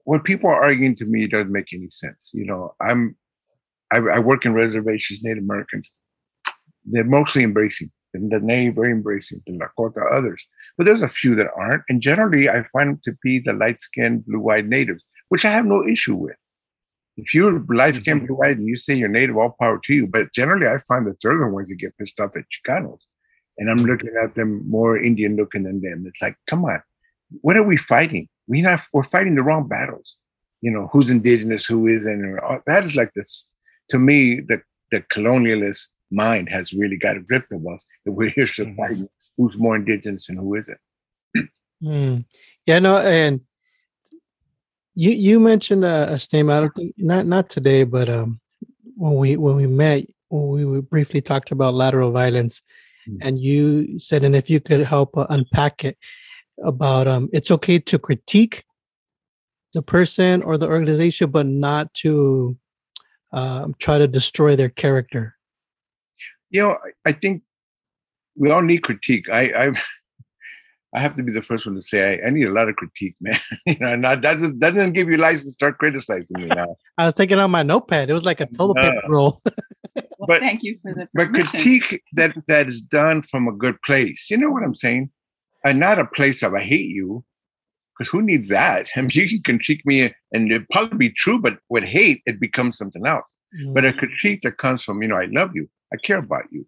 what people are arguing to me doesn't make any sense. You know, I'm I, I work in reservations, Native Americans. They're mostly embracing. And the Native very embracing, the Lakota, others. But there's a few that aren't. And generally, I find them to be the light skinned, blue eyed natives, which I have no issue with. If you're light skinned, mm-hmm. blue and you say you're native, all power to you. But generally, I find that they're the ones that get pissed off at Chicanos. And I'm looking at them more Indian looking than them. It's like, come on, what are we fighting? We not, we're fighting the wrong battles. You know, who's indigenous, who isn't. That is like this to me, the, the colonialist mind has really got a grip of us that we're here to fight who's more indigenous and who isn't. Mm. Yeah, no, and you you mentioned a, a statement. I don't think not not today, but um, when we when we met, when we briefly talked about lateral violence, mm. and you said, and if you could help uh, unpack it about um, it's okay to critique the person or the organization, but not to um, try to destroy their character? You know, I think we all need critique. I, I, I have to be the first one to say I, I need a lot of critique, man. you know, not that doesn't, that doesn't give you license to start criticizing me now. I was taking on my notepad. It was like a toilet paper roll. well, but thank you for the. But critique that that is done from a good place. You know what I'm saying? And not a place of I hate you, because who needs that? I mean, you can critique me and it probably be true, but with hate, it becomes something else. Mm-hmm. But a critique that comes from, you know, I love you, I care about you,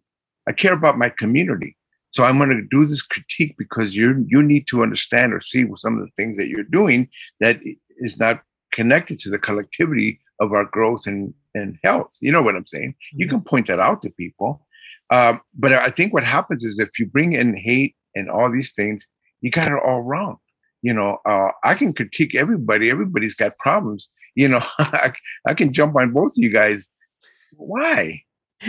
I care about my community. So I'm going to do this critique because you you need to understand or see some of the things that you're doing that is not connected to the collectivity of our growth and, and health. You know what I'm saying? Mm-hmm. You can point that out to people. Uh, but I think what happens is if you bring in hate and all these things, you got it all wrong you know, uh, I can critique everybody. Everybody's got problems. You know, I, I can jump on both of you guys. Why?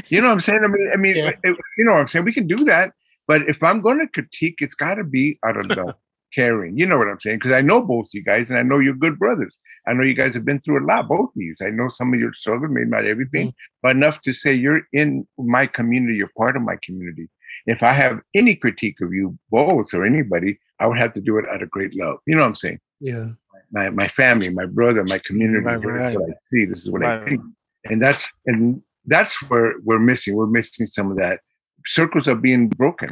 You know what I'm saying? I mean, I mean, yeah. it, you know what I'm saying? We can do that. But if I'm going to critique, it's got to be out of the caring. You know what I'm saying? Because I know both you guys, and I know you're good brothers. I know you guys have been through a lot, both of you. I know some of your struggles, maybe not everything, mm-hmm. but enough to say you're in my community, you're part of my community. If I have any critique of you both or anybody, I would have to do it out of great love. You know what I'm saying? Yeah. My my family, my brother, my community. Right, right. what I see. This is what right. I think. And that's and that's where we're missing. We're missing some of that. Circles are being broken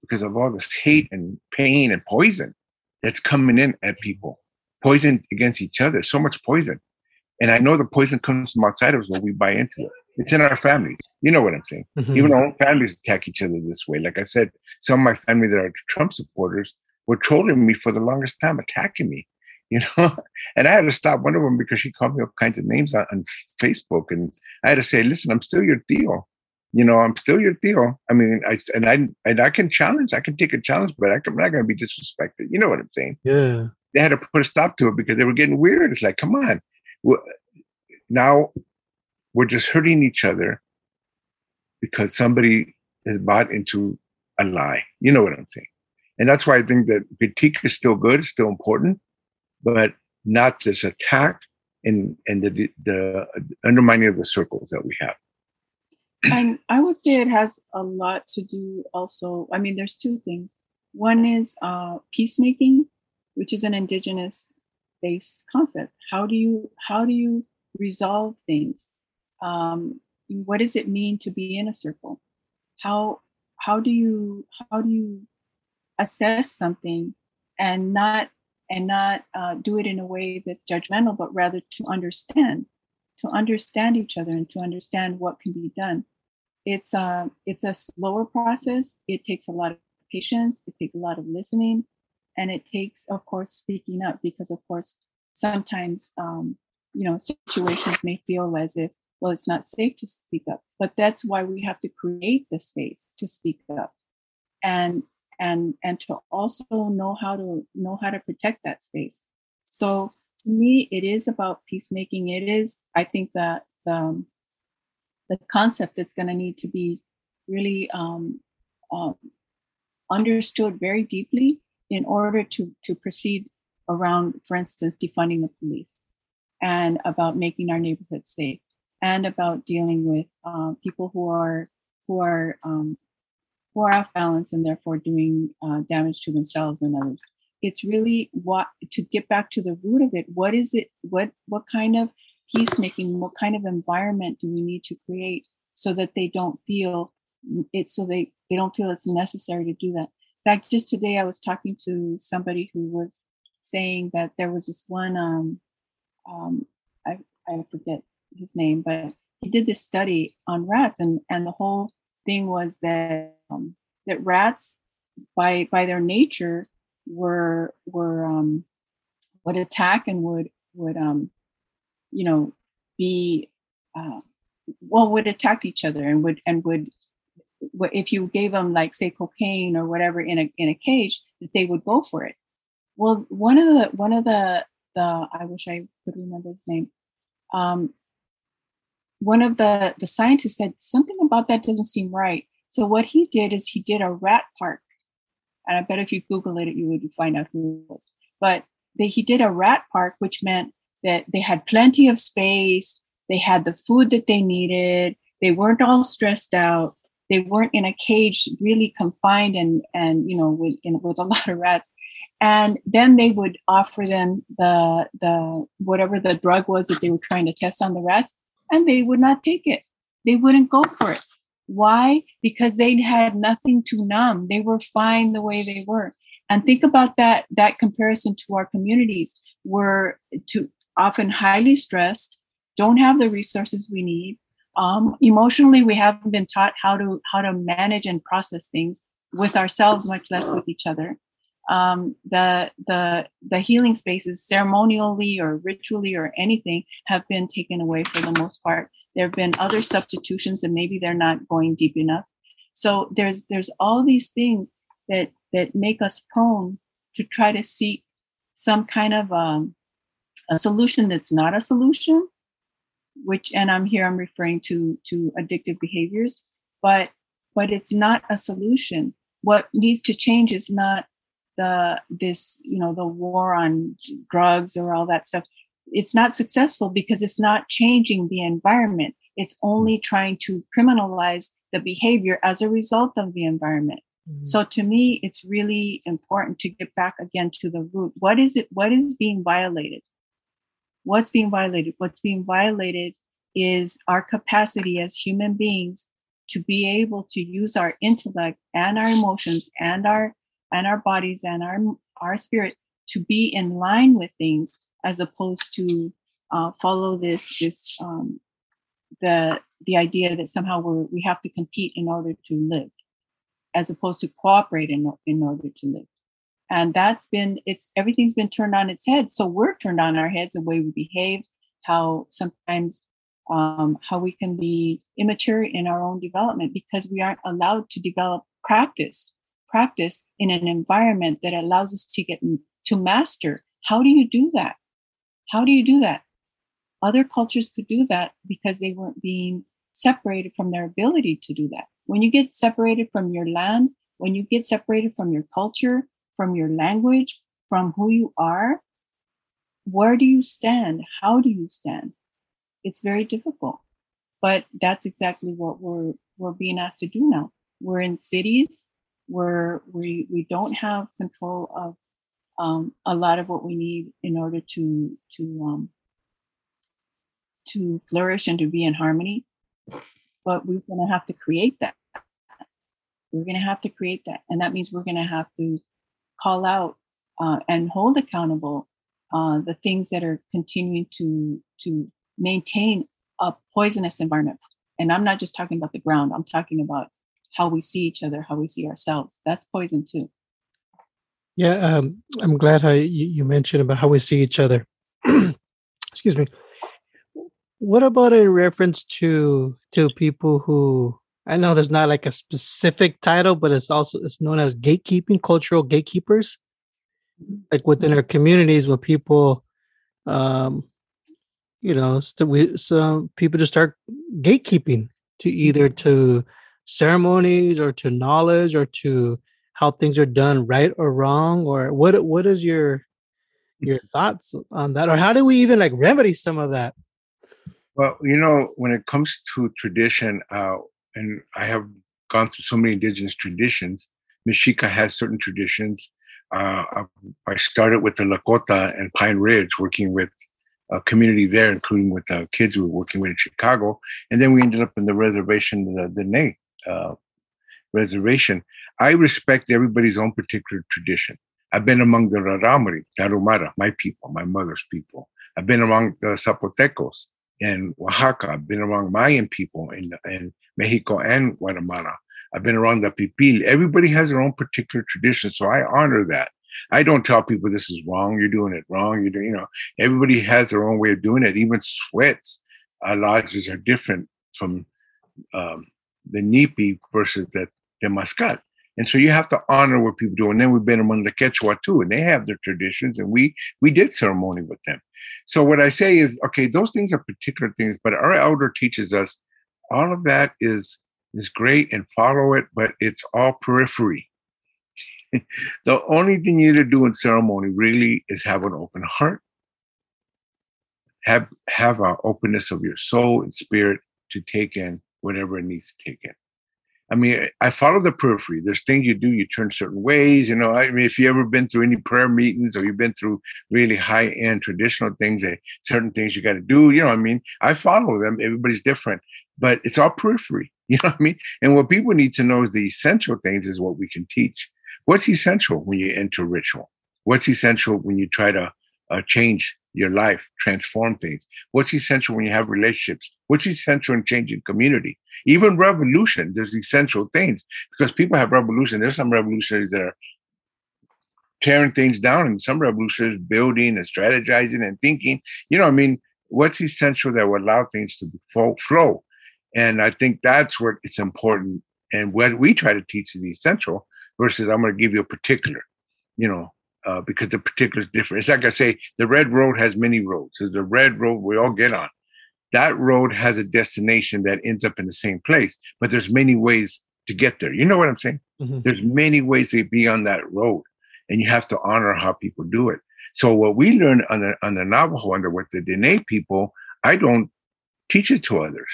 because of all this hate and pain and poison that's coming in at people. Poison against each other. So much poison. And I know the poison comes from outside of us when we buy into it. It's in our families. You know what I'm saying? Mm-hmm. Even our own families attack each other this way. Like I said, some of my family that are Trump supporters were trolling me for the longest time, attacking me. You know, and I had to stop one of them because she called me all kinds of names on, on Facebook, and I had to say, "Listen, I'm still your deal. You know, I'm still your deal. I mean, I and I and I can challenge. I can take a challenge, but I am not going to be disrespected. You know what I'm saying? Yeah. They had to put a stop to it because they were getting weird. It's like, come on. Now we're just hurting each other because somebody has bought into a lie. You know what I'm saying? And that's why I think that critique is still good, it's still important, but not this attack and and the the undermining of the circles that we have. And I would say it has a lot to do also. I mean, there's two things. One is uh, peacemaking, which is an indigenous based concept. How do you how do you resolve things? Um, what does it mean to be in a circle? How how do you how do you assess something and not and not uh, do it in a way that's judgmental, but rather to understand, to understand each other and to understand what can be done. It's a uh, it's a slower process. It takes a lot of patience. It takes a lot of listening, and it takes, of course, speaking up because, of course, sometimes um, you know situations may feel as if well it's not safe to speak up but that's why we have to create the space to speak up and and and to also know how to know how to protect that space so to me it is about peacemaking it is i think that the the concept that's going to need to be really um, um, understood very deeply in order to to proceed around for instance defunding the police and about making our neighborhoods safe and about dealing with uh, people who are who are um, who are off balance and therefore doing uh, damage to themselves and others. It's really what to get back to the root of it. What is it? What what kind of peacemaking? What kind of environment do we need to create so that they don't feel it? So they they don't feel it's necessary to do that. In fact, just today I was talking to somebody who was saying that there was this one um, um, I I forget his name, but he did this study on rats, and and the whole thing was that um, that rats, by by their nature, were were um, would attack and would would um, you know be uh, well would attack each other and would and would if you gave them like say cocaine or whatever in a in a cage that they would go for it well one of the one of the the i wish i could remember his name um, one of the the scientists said something about that doesn't seem right so what he did is he did a rat park. And I bet if you Google it, you would find out who it was. But they, he did a rat park, which meant that they had plenty of space. They had the food that they needed. They weren't all stressed out. They weren't in a cage, really confined and and you know with in, with a lot of rats. And then they would offer them the the whatever the drug was that they were trying to test on the rats, and they would not take it. They wouldn't go for it. Why? Because they had nothing to numb. They were fine the way they were. And think about that that comparison to our communities. We're to often highly stressed, don't have the resources we need. Um, emotionally, we haven't been taught how to how to manage and process things with ourselves, much less with each other. Um, the the the healing spaces, ceremonially or ritually or anything, have been taken away for the most part there have been other substitutions and maybe they're not going deep enough so there's there's all these things that that make us prone to try to seek some kind of um, a solution that's not a solution which and i'm here i'm referring to to addictive behaviors but but it's not a solution. What needs to change is not the this you know the war on drugs or all that stuff. It's not successful because it's not changing the environment. It's only trying to criminalize the behavior as a result of the environment. Mm-hmm. so to me it's really important to get back again to the root. What is it what is being violated what's being violated what's being violated is our capacity as human beings to be able to use our intellect and our emotions and our and our bodies and our our spirit to be in line with things as opposed to uh, follow this this um, the the idea that somehow we we have to compete in order to live as opposed to cooperate in, in order to live and that's been it's everything's been turned on its head. So we're turned on our heads the way we behave how sometimes um, how we can be immature in our own development because we aren't allowed to develop practice practice in an environment that allows us to get to master. How do you do that? How do you do that? Other cultures could do that because they weren't being separated from their ability to do that. When you get separated from your land when you get separated from your culture from your language from who you are where do you stand how do you stand it's very difficult. But that's exactly what we're we're being asked to do now. We're in cities where we we don't have control of um, a lot of what we need in order to to um, to flourish and to be in harmony. But we're going to have to create that. We're going to have to create that, and that means we're going to have to call out uh, and hold accountable uh, the things that are continuing to to maintain a poisonous environment. And I'm not just talking about the ground, I'm talking about how we see each other, how we see ourselves. That's poison too. Yeah, um, I'm glad you mentioned about how we see each other. Excuse me. What about in reference to to people who I know there's not like a specific title, but it's also it's known as gatekeeping, cultural gatekeepers. Like within our communities, when people um, you know, so we, some people just start gatekeeping to either to ceremonies or to knowledge or to how things are done right or wrong or what what is your your thoughts on that or how do we even like remedy some of that well you know when it comes to tradition uh and i have gone through so many indigenous traditions Mexica has certain traditions uh, I started with the Lakota and Pine Ridge, working with a community there, including with uh, kids we were working with in Chicago. And then we ended up in the reservation, the, the uh, reservation. I respect everybody's own particular tradition. I've been among the Raramuri, Tarahumara, my people, my mother's people. I've been among the Zapotecos in Oaxaca. I've been among Mayan people in, in Mexico and Guatemala. I've been around the Pipil. Everybody has their own particular tradition, so I honor that. I don't tell people this is wrong. You're doing it wrong. You're doing, you know, everybody has their own way of doing it. Even sweats uh, lodges are different from um, the Nipi versus the, Temazcal. And so you have to honor what people do. And then we've been among the Quechua too, and they have their traditions, and we we did ceremony with them. So what I say is, okay, those things are particular things, but our elder teaches us all of that is is great and follow it, but it's all periphery. the only thing you need to do in ceremony really is have an open heart, have have an openness of your soul and spirit to take in whatever it needs to take in. I mean, I follow the periphery. There's things you do, you turn certain ways. You know, I mean, if you ever been through any prayer meetings or you've been through really high end traditional things, certain things you got to do. You know, I mean, I follow them. Everybody's different, but it's all periphery. You know what I mean? And what people need to know is the essential things is what we can teach. What's essential when you enter ritual? What's essential when you try to uh, change your life, transform things? What's essential when you have relationships? What's essential in changing community? Even revolution, there's essential things because people have revolution. There's some revolutionaries that are tearing things down, and some revolutionaries building and strategizing and thinking. You know, I mean, what's essential that will allow things to flow? And I think that's where it's important. And what we try to teach is essential versus I'm going to give you a particular, you know, uh, because the particular is different. It's like I say, the red road has many roads. There's the red road we all get on. That road has a destination that ends up in the same place, but there's many ways to get there. You know what I'm saying? Mm-hmm. There's many ways to be on that road. and you have to honor how people do it. So what we learn on the on the Navajo under with the Dene people, I don't teach it to others.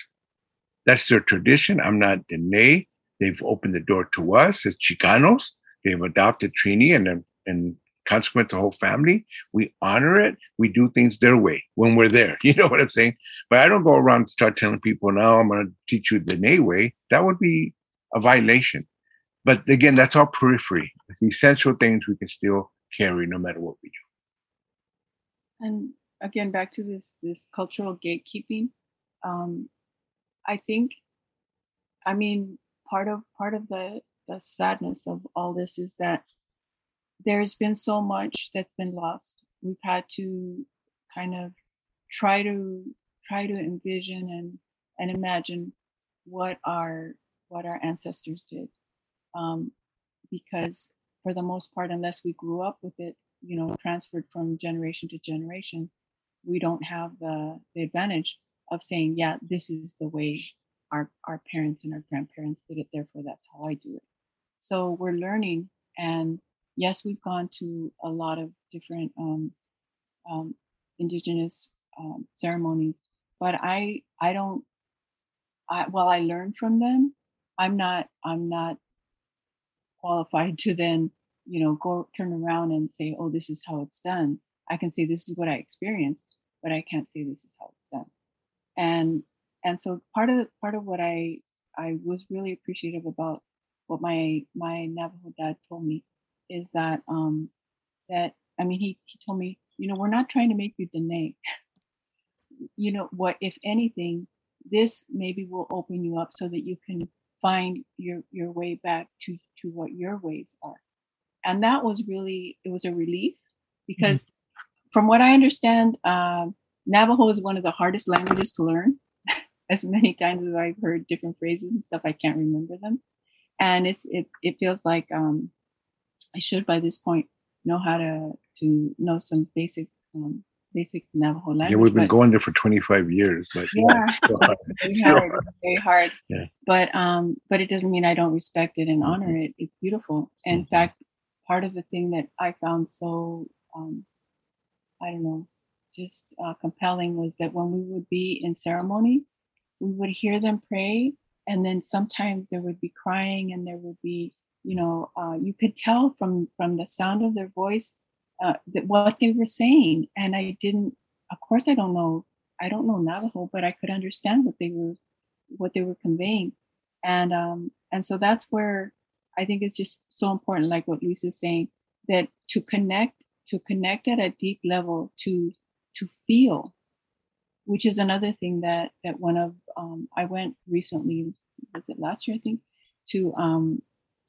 That's their tradition. I'm not Dene. They've opened the door to us as Chicanos. They've adopted Trini and and consequent the whole family. We honor it. We do things their way when we're there. You know what I'm saying? But I don't go around and start telling people now I'm going to teach you the Dene way. That would be a violation. But again, that's all periphery. The essential things we can still carry no matter what we do. And again, back to this this cultural gatekeeping. Um, I think, I mean, part of part of the the sadness of all this is that there's been so much that's been lost. We've had to kind of try to try to envision and and imagine what our what our ancestors did um, because for the most part unless we grew up with it you know transferred from generation to generation we don't have the, the advantage of saying yeah this is the way our, our parents and our grandparents did it therefore that's how i do it so we're learning and yes we've gone to a lot of different um, um, indigenous um, ceremonies but i i don't I, while i learn from them i'm not i'm not qualified to then you know go turn around and say oh this is how it's done. I can say this is what i experienced but i can't say this is how it's done. And and so part of part of what i i was really appreciative about what my my navajo dad told me is that um that i mean he he told me you know we're not trying to make you Dene. you know what if anything this maybe will open you up so that you can find your your way back to to what your ways are and that was really it was a relief because mm-hmm. from what i understand uh, navajo is one of the hardest languages to learn as many times as i've heard different phrases and stuff i can't remember them and it's it, it feels like um, i should by this point know how to to know some basic um, basic Navajo language. Yeah, we've been going there for 25 years, but yeah, still hard. very hard. hard. Very hard. Yeah. But um, but it doesn't mean I don't respect it and honor mm-hmm. it. It's beautiful. And mm-hmm. in fact, part of the thing that I found so um, I don't know, just uh, compelling was that when we would be in ceremony, we would hear them pray, and then sometimes there would be crying, and there would be, you know, uh, you could tell from from the sound of their voice uh, what they were saying, and I didn't. Of course, I don't know. I don't know Navajo, but I could understand what they were what they were conveying, and um, and so that's where I think it's just so important, like what lisa's saying, that to connect to connect at a deep level to to feel, which is another thing that that one of um, I went recently was it last year I think to um,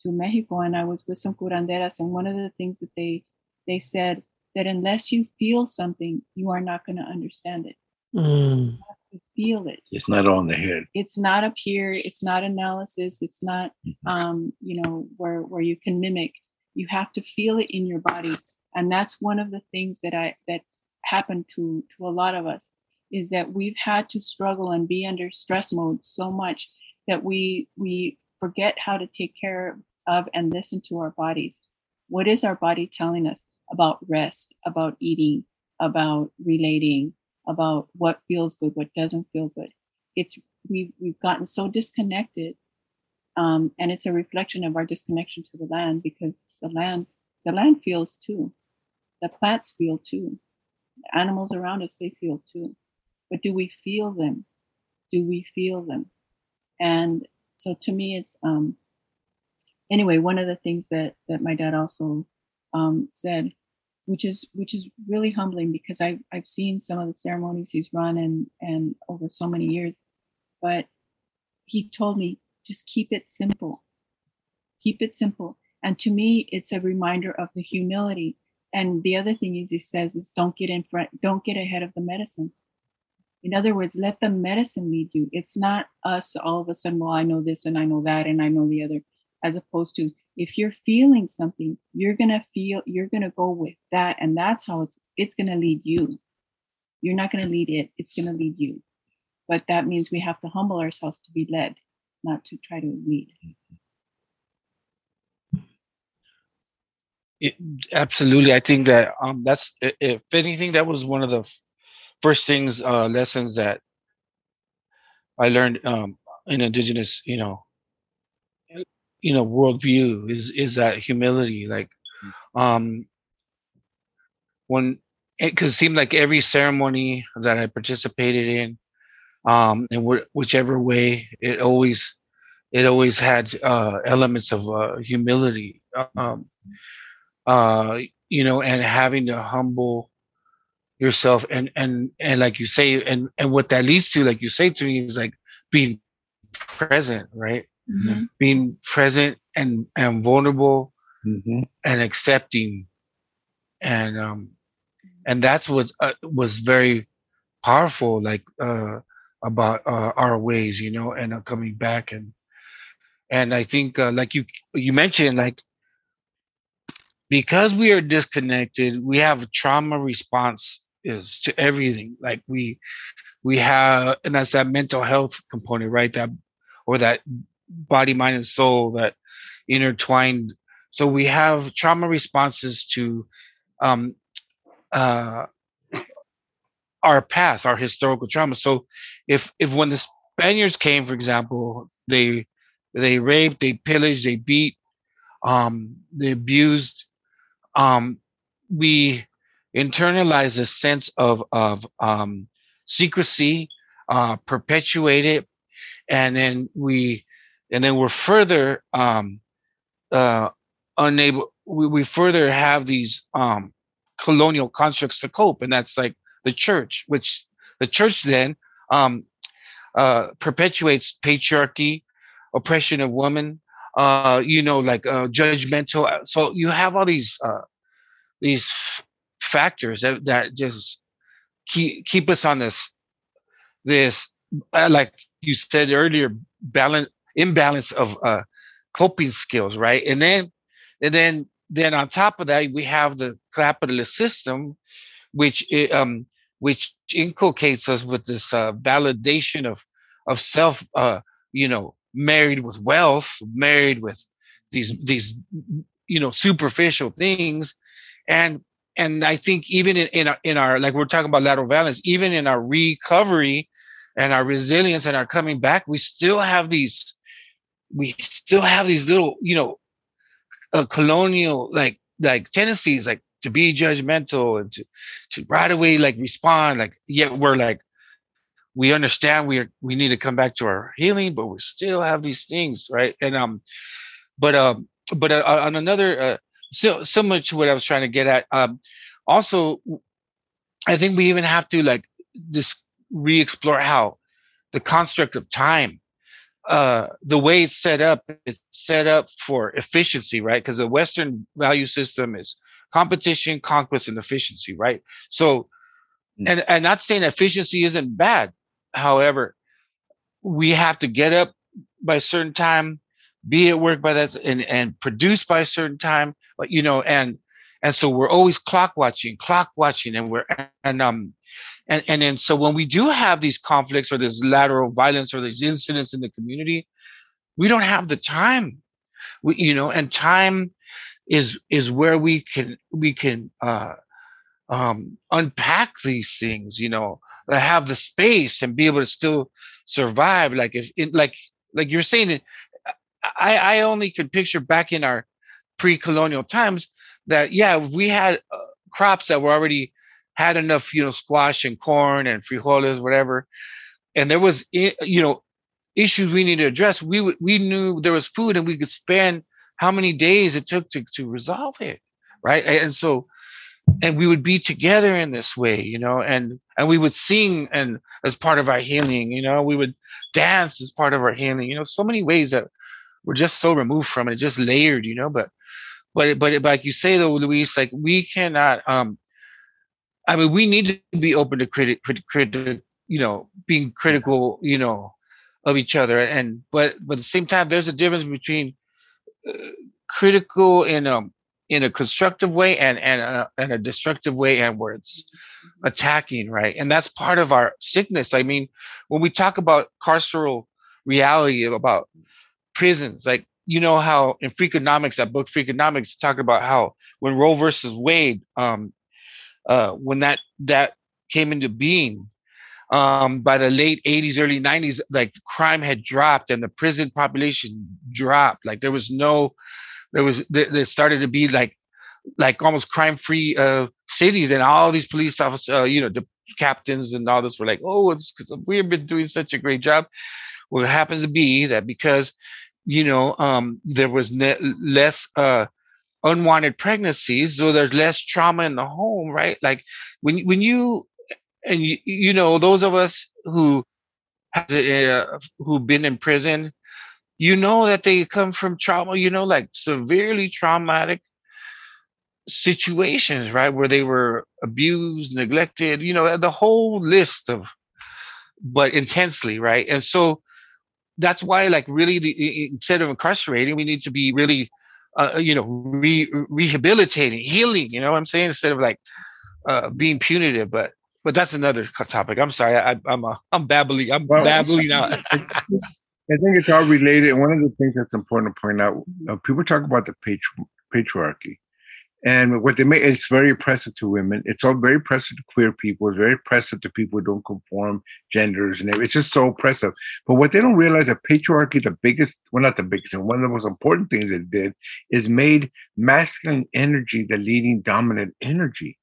to Mexico and I was with some curanderas and one of the things that they they said that unless you feel something, you are not going to understand it. Mm. feel it. It's not on the head. It's not up here. It's not analysis. It's not, mm-hmm. um, you know, where where you can mimic. You have to feel it in your body, and that's one of the things that I that's happened to to a lot of us is that we've had to struggle and be under stress mode so much that we we forget how to take care of and listen to our bodies what is our body telling us about rest, about eating, about relating, about what feels good, what doesn't feel good? It's we've we've gotten so disconnected, um, and it's a reflection of our disconnection to the land because the land the land feels too, the plants feel too, the animals around us they feel too, but do we feel them? Do we feel them? And so to me, it's um, anyway, one of the things that that my dad also um, said, which is which is really humbling because I've I've seen some of the ceremonies he's run and and over so many years, but he told me just keep it simple, keep it simple. And to me, it's a reminder of the humility. And the other thing is he says is don't get in front, don't get ahead of the medicine. In other words, let the medicine lead you. It's not us all of a sudden, well, I know this and I know that and I know the other as opposed to if you're feeling something you're going to feel you're going to go with that and that's how it's it's going to lead you you're not going to lead it it's going to lead you but that means we have to humble ourselves to be led not to try to lead it, absolutely. I think that um, that's if anything, that was one of the first things uh, lessons that I learned um, in indigenous, you know, you know, worldview is is that humility. Like, um, when it it seemed like every ceremony that I participated in, um, and wh- whichever way, it always it always had uh, elements of uh, humility. Um, uh, you know, and having to humble yourself and and and like you say, and and what that leads to, like you say to me, is like being present, right? Mm-hmm. Being present and and vulnerable mm-hmm. and accepting, and um, and that's what uh, was very powerful, like uh, about uh, our ways, you know, and uh, coming back and and I think uh, like you you mentioned, like because we are disconnected, we have trauma response is to everything. Like we we have and that's that mental health component, right? That or that body, mind, and soul that intertwined. So we have trauma responses to um uh our past, our historical trauma. So if if when the Spaniards came, for example, they they raped, they pillaged, they beat, um, they abused, um, we internalize a sense of of um, secrecy, uh, perpetuate it, and then we and then we're further um, uh, unable. We, we further have these um, colonial constructs to cope, and that's like the church, which the church then um, uh, perpetuates patriarchy, oppression of women, uh, you know, like uh, judgmental. So you have all these uh, these factors that, that just keep keep us on this this uh, like you said earlier balance imbalance of uh coping skills right? And then and then then on top of that we have the capitalist system which um which inculcates us with this uh, validation of of self uh you know married with wealth married with these these you know superficial things. And and I think even in in our, in our like we're talking about lateral violence, even in our recovery and our resilience and our coming back, we still have these we still have these little you know uh, colonial like like tendencies like to be judgmental and to to right away like respond like yet we're like we understand we are we need to come back to our healing but we still have these things right and um but um but uh, on another uh, so similar to what I was trying to get at. Um, also, I think we even have to like just re-explore how the construct of time, uh, the way it's set up, is set up for efficiency, right? Because the Western value system is competition, conquest, and efficiency, right? So, mm. and and not saying efficiency isn't bad. However, we have to get up by a certain time, be at work by that and, and produce by a certain time but you know and and so we're always clock watching clock watching and we're and um and and then so when we do have these conflicts or this lateral violence or these incidents in the community we don't have the time. We you know and time is is where we can we can uh um unpack these things you know have the space and be able to still survive. Like if like like you're saying I, I only could picture back in our pre-colonial times that yeah we had uh, crops that were already had enough you know squash and corn and frijoles whatever and there was you know issues we needed to address we we knew there was food and we could spend how many days it took to, to resolve it right and so and we would be together in this way you know and and we would sing and as part of our healing you know we would dance as part of our healing you know so many ways that we're just so removed from it, just layered, you know. But but but like you say though, Luis, like we cannot. um I mean, we need to be open to critic, critic, critic you know, being critical, you know, of each other. And but but at the same time, there's a difference between uh, critical in a in a constructive way and and a, and a destructive way, and where it's attacking, right? And that's part of our sickness. I mean, when we talk about carceral reality about prisons like you know how in Freakonomics, that book Freakonomics, talk about how when Roe versus Wade, um, uh, when that that came into being, um, by the late 80s, early 90s, like crime had dropped and the prison population dropped. Like there was no, there was there, there started to be like like almost crime-free uh, cities, and all these police officers, uh, you know, the captains and all this were like, oh, it's because we've been doing such a great job. Well, it happens to be that because you know um, there was ne- less uh, unwanted pregnancies, so there's less trauma in the home, right? Like when when you and you, you know those of us who have uh, who've been in prison, you know that they come from trauma. You know, like severely traumatic situations, right, where they were abused, neglected. You know, the whole list of, but intensely, right, and so that's why like really the, instead of incarcerating we need to be really uh, you know re- rehabilitating healing you know what i'm saying instead of like uh, being punitive but but that's another topic. I'm sorry I, i'm a, i'm babbling i'm well, babbling out. i think it's all related and one of the things that's important to point out uh, people talk about the patri- patriarchy and what they make it's very oppressive to women. It's all very oppressive to queer people. It's very oppressive to people who don't conform genders, and it's just so oppressive. But what they don't realize that patriarchy, the biggest, well, not the biggest, and one of the most important things it did is made masculine energy the leading dominant energy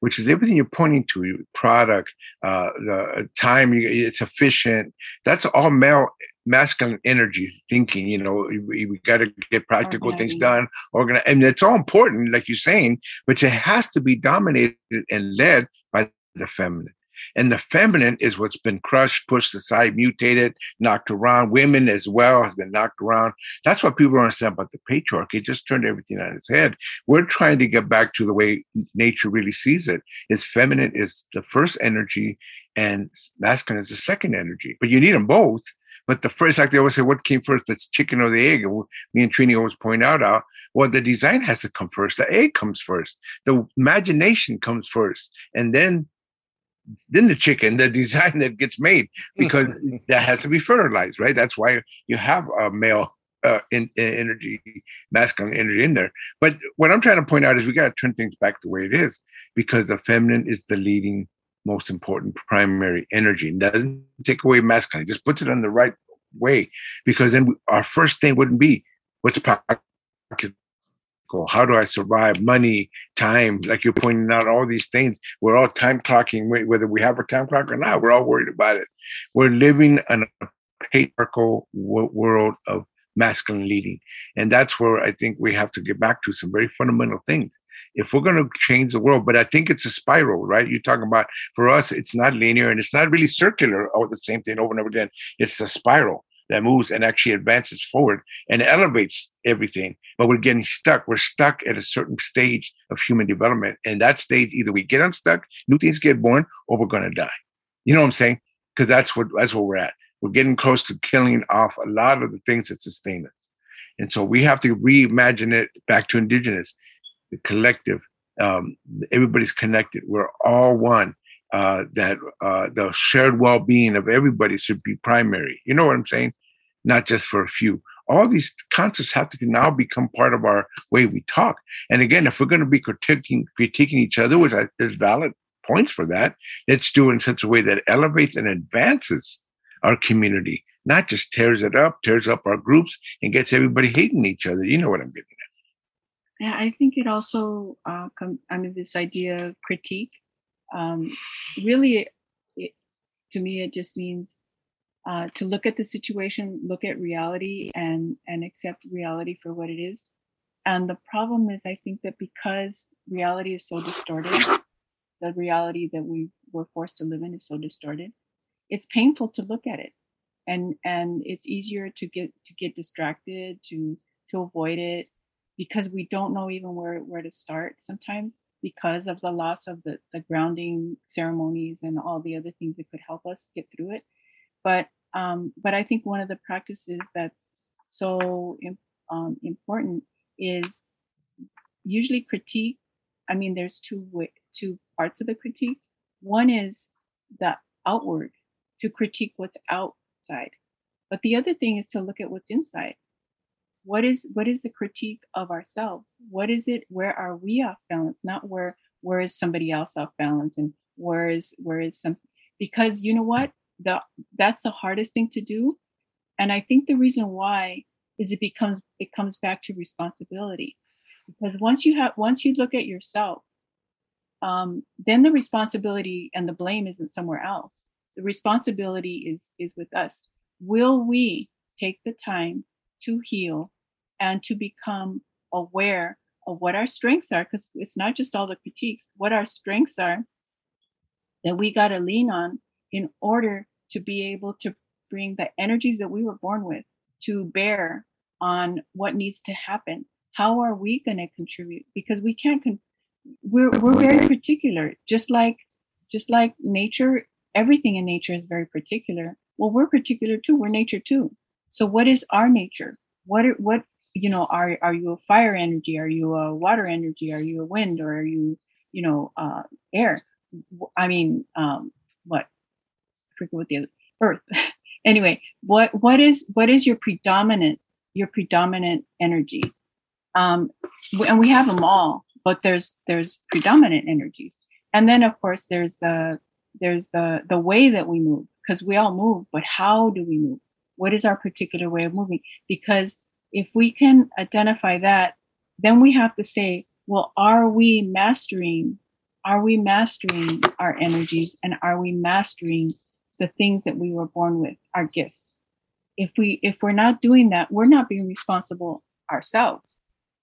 which is everything you're pointing to product uh, the time it's efficient that's all male masculine energy thinking you know we, we got to get practical okay. things done organize and it's all important like you're saying but it has to be dominated and led by the feminine and the feminine is what's been crushed, pushed aside, mutated, knocked around. Women as well has been knocked around. That's what people don't understand about the patriarchy. It just turned everything on its head. We're trying to get back to the way nature really sees it. Is feminine is the first energy and masculine is the second energy. But you need them both. But the first, like they always say, what came first, the chicken or the egg? Me and Trini always point out, uh, well, the design has to come first. The egg comes first. The imagination comes first. And then then the chicken, the design that gets made, because that has to be fertilized, right? That's why you have a male uh, in, in energy, masculine energy in there. But what I'm trying to point out is we got to turn things back the way it is, because the feminine is the leading, most important primary energy. It doesn't take away masculine, it just puts it on the right way, because then our first thing wouldn't be what's how do I survive? Money, time, like you're pointing out, all these things. We're all time clocking, whether we have a time clock or not. We're all worried about it. We're living in a patriarchal world of masculine leading. And that's where I think we have to get back to some very fundamental things. If we're going to change the world, but I think it's a spiral, right? You're talking about for us, it's not linear and it's not really circular, all the same thing over and over again. It's a spiral that moves and actually advances forward and elevates everything. But we're getting stuck. We're stuck at a certain stage of human development. And that stage, either we get unstuck, new things get born, or we're gonna die. You know what I'm saying? Because that's what that's where we're at. We're getting close to killing off a lot of the things that sustain us. And so we have to reimagine it back to indigenous, the collective. Um, everybody's connected. We're all one uh, that uh, the shared well-being of everybody should be primary. You know what I'm saying? Not just for a few. All these concepts have to now become part of our way we talk. And again, if we're going to be critiquing critiquing each other, which I, there's valid points for that, let's do it in such a way that elevates and advances our community, not just tears it up, tears up our groups, and gets everybody hating each other. You know what I'm getting at. Yeah, I think it also, uh, I mean, this idea of critique um, really, it, to me, it just means uh, to look at the situation, look at reality, and and accept reality for what it is. And the problem is, I think that because reality is so distorted, the reality that we were forced to live in is so distorted. It's painful to look at it, and and it's easier to get to get distracted, to to avoid it, because we don't know even where where to start sometimes because of the loss of the, the grounding ceremonies and all the other things that could help us get through it. But um, but I think one of the practices that's so um, important is usually critique. I mean, there's two two parts of the critique. One is the outward to critique what's outside, but the other thing is to look at what's inside. What is what is the critique of ourselves? What is it where are we off balance? Not where where is somebody else off balance and where is where is some because you know what? The that's the hardest thing to do. And i think the reason why is it becomes it comes back to responsibility. Because once you have once you look at yourself um, then the responsibility and the blame isn't somewhere else. The responsibility is is with us. Will we take the time to heal and to become aware of what our strengths are because it's not just all the critiques what our strengths are that we got to lean on in order to be able to bring the energies that we were born with to bear on what needs to happen. How are we going to contribute? Because we can't con- we're we're very particular. Just like just like nature everything in nature is very particular. Well we're particular too. We're nature too. So what is our nature? What are, what you know are are you a fire energy? Are you a water energy? Are you a wind or are you you know uh air? I mean um what? I forget what the other earth. Anyway what what is what is your predominant your predominant energy? Um and we have them all but there's there's predominant energies. And then of course there's the there's the the way that we move because we all move but how do we move? What is our particular way of moving? Because if we can identify that, then we have to say, well, are we mastering? Are we mastering our energies and are we mastering the things that we were born with, our gifts? If we if we're not doing that, we're not being responsible ourselves.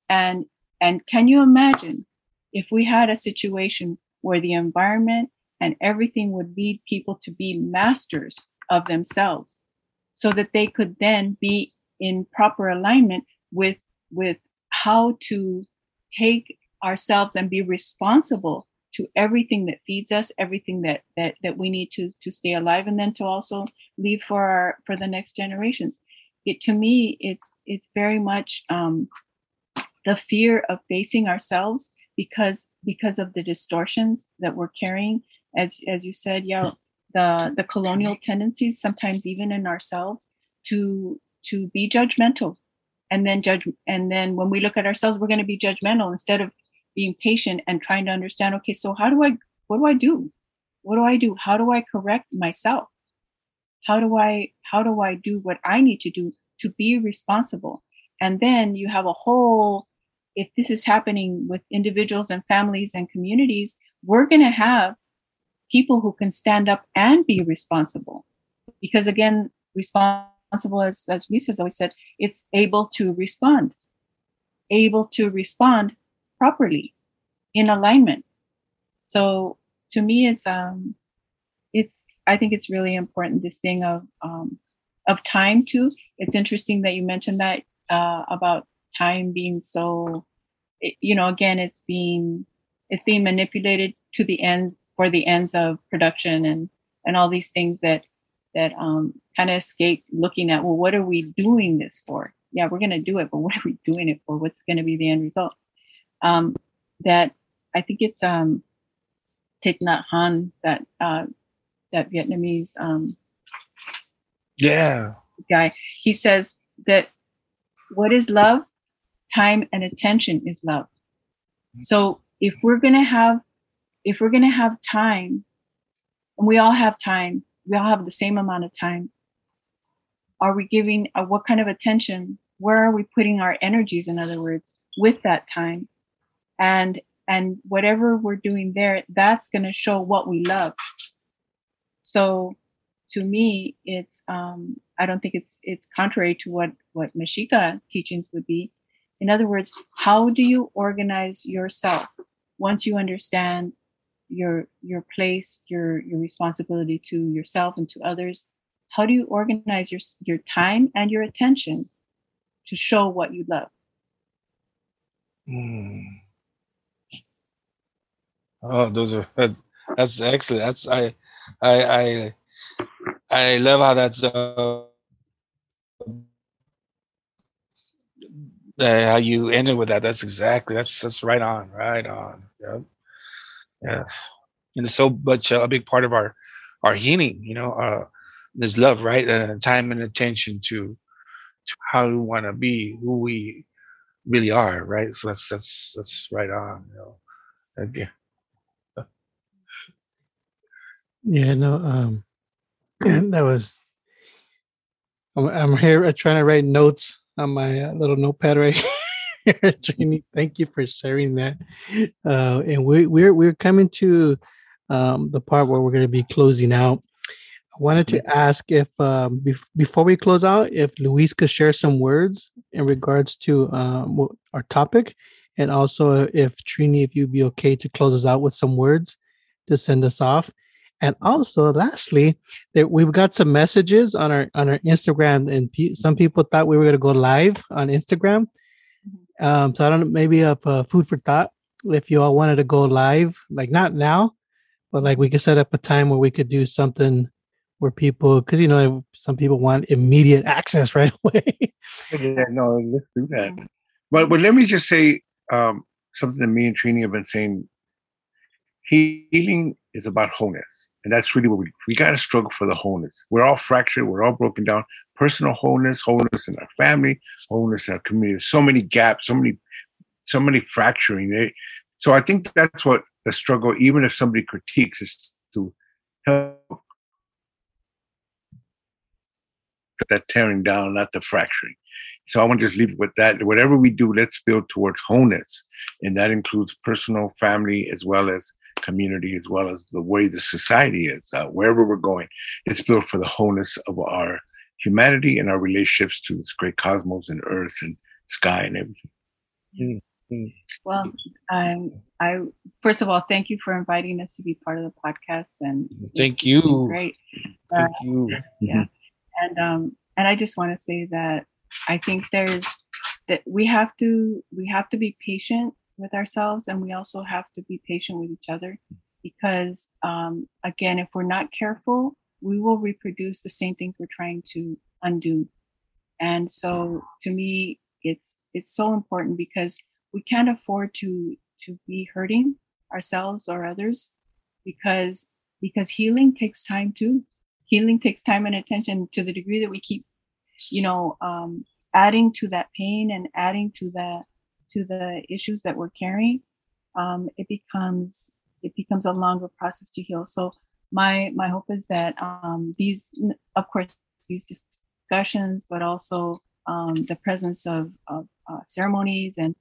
And and can you imagine if we had a situation where the environment and everything would lead people to be masters of themselves so that they could then be in proper alignment with with how to take ourselves and be responsible to everything that feeds us everything that that that we need to to stay alive and then to also leave for our for the next generations. It to me it's it's very much um the fear of facing ourselves because because of the distortions that we're carrying. As as you said yeah the the colonial tendencies sometimes even in ourselves to to be judgmental. And then judge and then when we look at ourselves we're going to be judgmental instead of being patient and trying to understand okay so how do i what do i do? What do i do? How do i correct myself? How do i how do i do what i need to do to be responsible? And then you have a whole if this is happening with individuals and families and communities we're going to have people who can stand up and be responsible. Because again response responsible, as, as Lisa's always said, it's able to respond, able to respond properly in alignment. So to me, it's um, it's I think it's really important this thing of um, of time too. It's interesting that you mentioned that uh, about time being so, you know, again, it's being it's being manipulated to the end for the ends of production and and all these things that that um, kind of escape looking at, well, what are we doing this for? Yeah, we're going to do it, but what are we doing it for? What's going to be the end result? Um, that I think it's um, Thich Nhat Hanh, that uh, that Vietnamese um, yeah guy. He says that what is love? Time and attention is love. So if we're going to have if we're going to have time, and we all have time, we all have the same amount of time. Are we giving uh, what kind of attention where are we putting our energies in other words with that time? And and whatever we're doing there that's going to show what we love. So to me it's um i don't think it's it's contrary to what what mexica teachings would be. In other words how do you organize yourself? Once you understand your your place your your responsibility to yourself and to others. How do you organize your your time and your attention to show what you love? Mm. oh those are that's, that's excellent. That's i i i i love how that's uh, uh, how you ended with that. That's exactly that's that's right on right on. Yep Yes, and it's so much a big part of our our healing. You know, uh, there's love, right? Uh, time and attention to to how we want to be, who we really are, right? So that's that's that's right on, you know. Okay. Yeah, no, um, that was. I'm, I'm here uh, trying to write notes on my uh, little notepad right. Trini, thank you for sharing that. Uh, and we, we're we're coming to um, the part where we're going to be closing out. I wanted to ask if um, bef- before we close out, if Luis could share some words in regards to um, our topic, and also if Trini, if you'd be okay to close us out with some words to send us off. And also, lastly, that we've got some messages on our on our Instagram, and pe- some people thought we were going to go live on Instagram. Um, so I don't know, maybe a uh, food for thought. If you all wanted to go live, like not now, but like we could set up a time where we could do something where people, because you know, some people want immediate access right away. Yeah, no, let's do that. But but let me just say um, something that me and Trini have been saying. Healing is about wholeness, and that's really what we we got to struggle for the wholeness. We're all fractured. We're all broken down. Personal wholeness, wholeness in our family, wholeness in our community. So many gaps, so many, so many fracturing. eh? So I think that's what the struggle. Even if somebody critiques, is to help that tearing down, not the fracturing. So I want to just leave it with that. Whatever we do, let's build towards wholeness. And that includes personal, family, as well as community, as well as the way the society is, uh, wherever we're going. it's built for the wholeness of our humanity and our relationships to this great cosmos and earth and sky and everything. Well, um, I first of all, thank you for inviting us to be part of the podcast, and Thank you. Great, Thank you. yeah, and um, and I just want to say that I think there's that we have to we have to be patient with ourselves, and we also have to be patient with each other, because um, again, if we're not careful, we will reproduce the same things we're trying to undo, and so to me, it's it's so important because we can't afford to to be hurting ourselves or others because because healing takes time too. Healing takes time and attention to the degree that we keep you know um, adding to that pain and adding to the to the issues that we're carrying um, it becomes it becomes a longer process to heal. So my my hope is that um, these of course these discussions but also um, the presence of, of uh, ceremonies and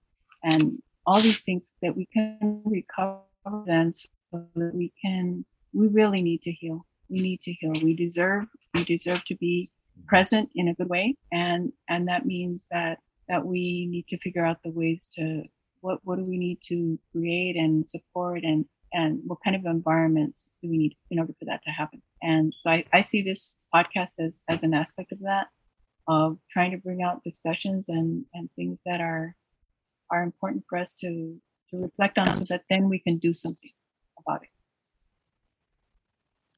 and all these things that we can recover them so that we can we really need to heal. We need to heal. We deserve we deserve to be present in a good way. And and that means that that we need to figure out the ways to what what do we need to create and support and and what kind of environments do we need in order for that to happen and so i, I see this podcast as as an aspect of that of trying to bring out discussions and and things that are are important for us to to reflect on so that then we can do something about it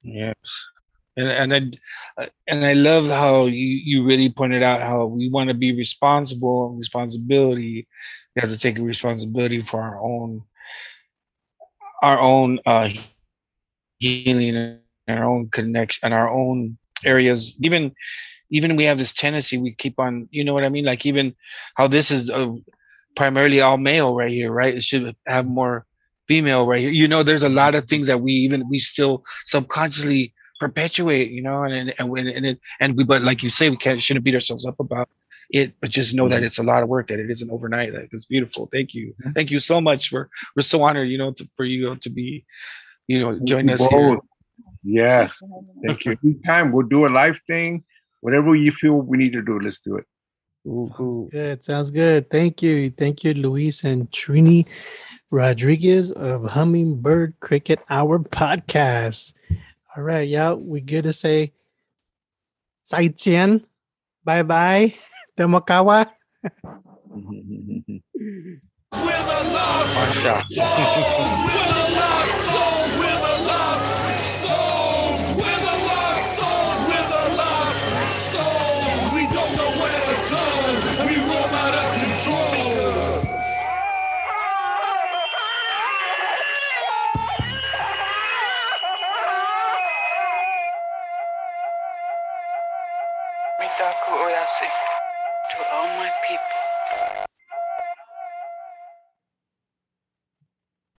Yes. And and I and I love how you you really pointed out how we want to be responsible and responsibility. We have to take responsibility for our own our own uh healing and our own connection and our own areas. Even even we have this tendency we keep on you know what I mean? Like even how this is uh, primarily all male right here, right? It should have more female right here. You know, there's a lot of things that we even we still subconsciously perpetuate, you know, and and and and, it, and we but like you say, we can't shouldn't beat ourselves up about it, but just know that it's a lot of work, that it isn't overnight. Like it's beautiful. Thank you. Thank you so much. We're we're so honored, you know, to, for you to be, you know, join us here. Both. Yes. Thank you. Anytime we'll do a live thing. Whatever you feel we need to do, let's do it. Cool, cool. Good. Sounds good. Thank you. Thank you, Luis and Trini Rodriguez of Hummingbird Cricket Hour podcast. All right, y'all. We good to say 再见. Bye bye. Demokawa. We're the lost souls. We're the lost souls.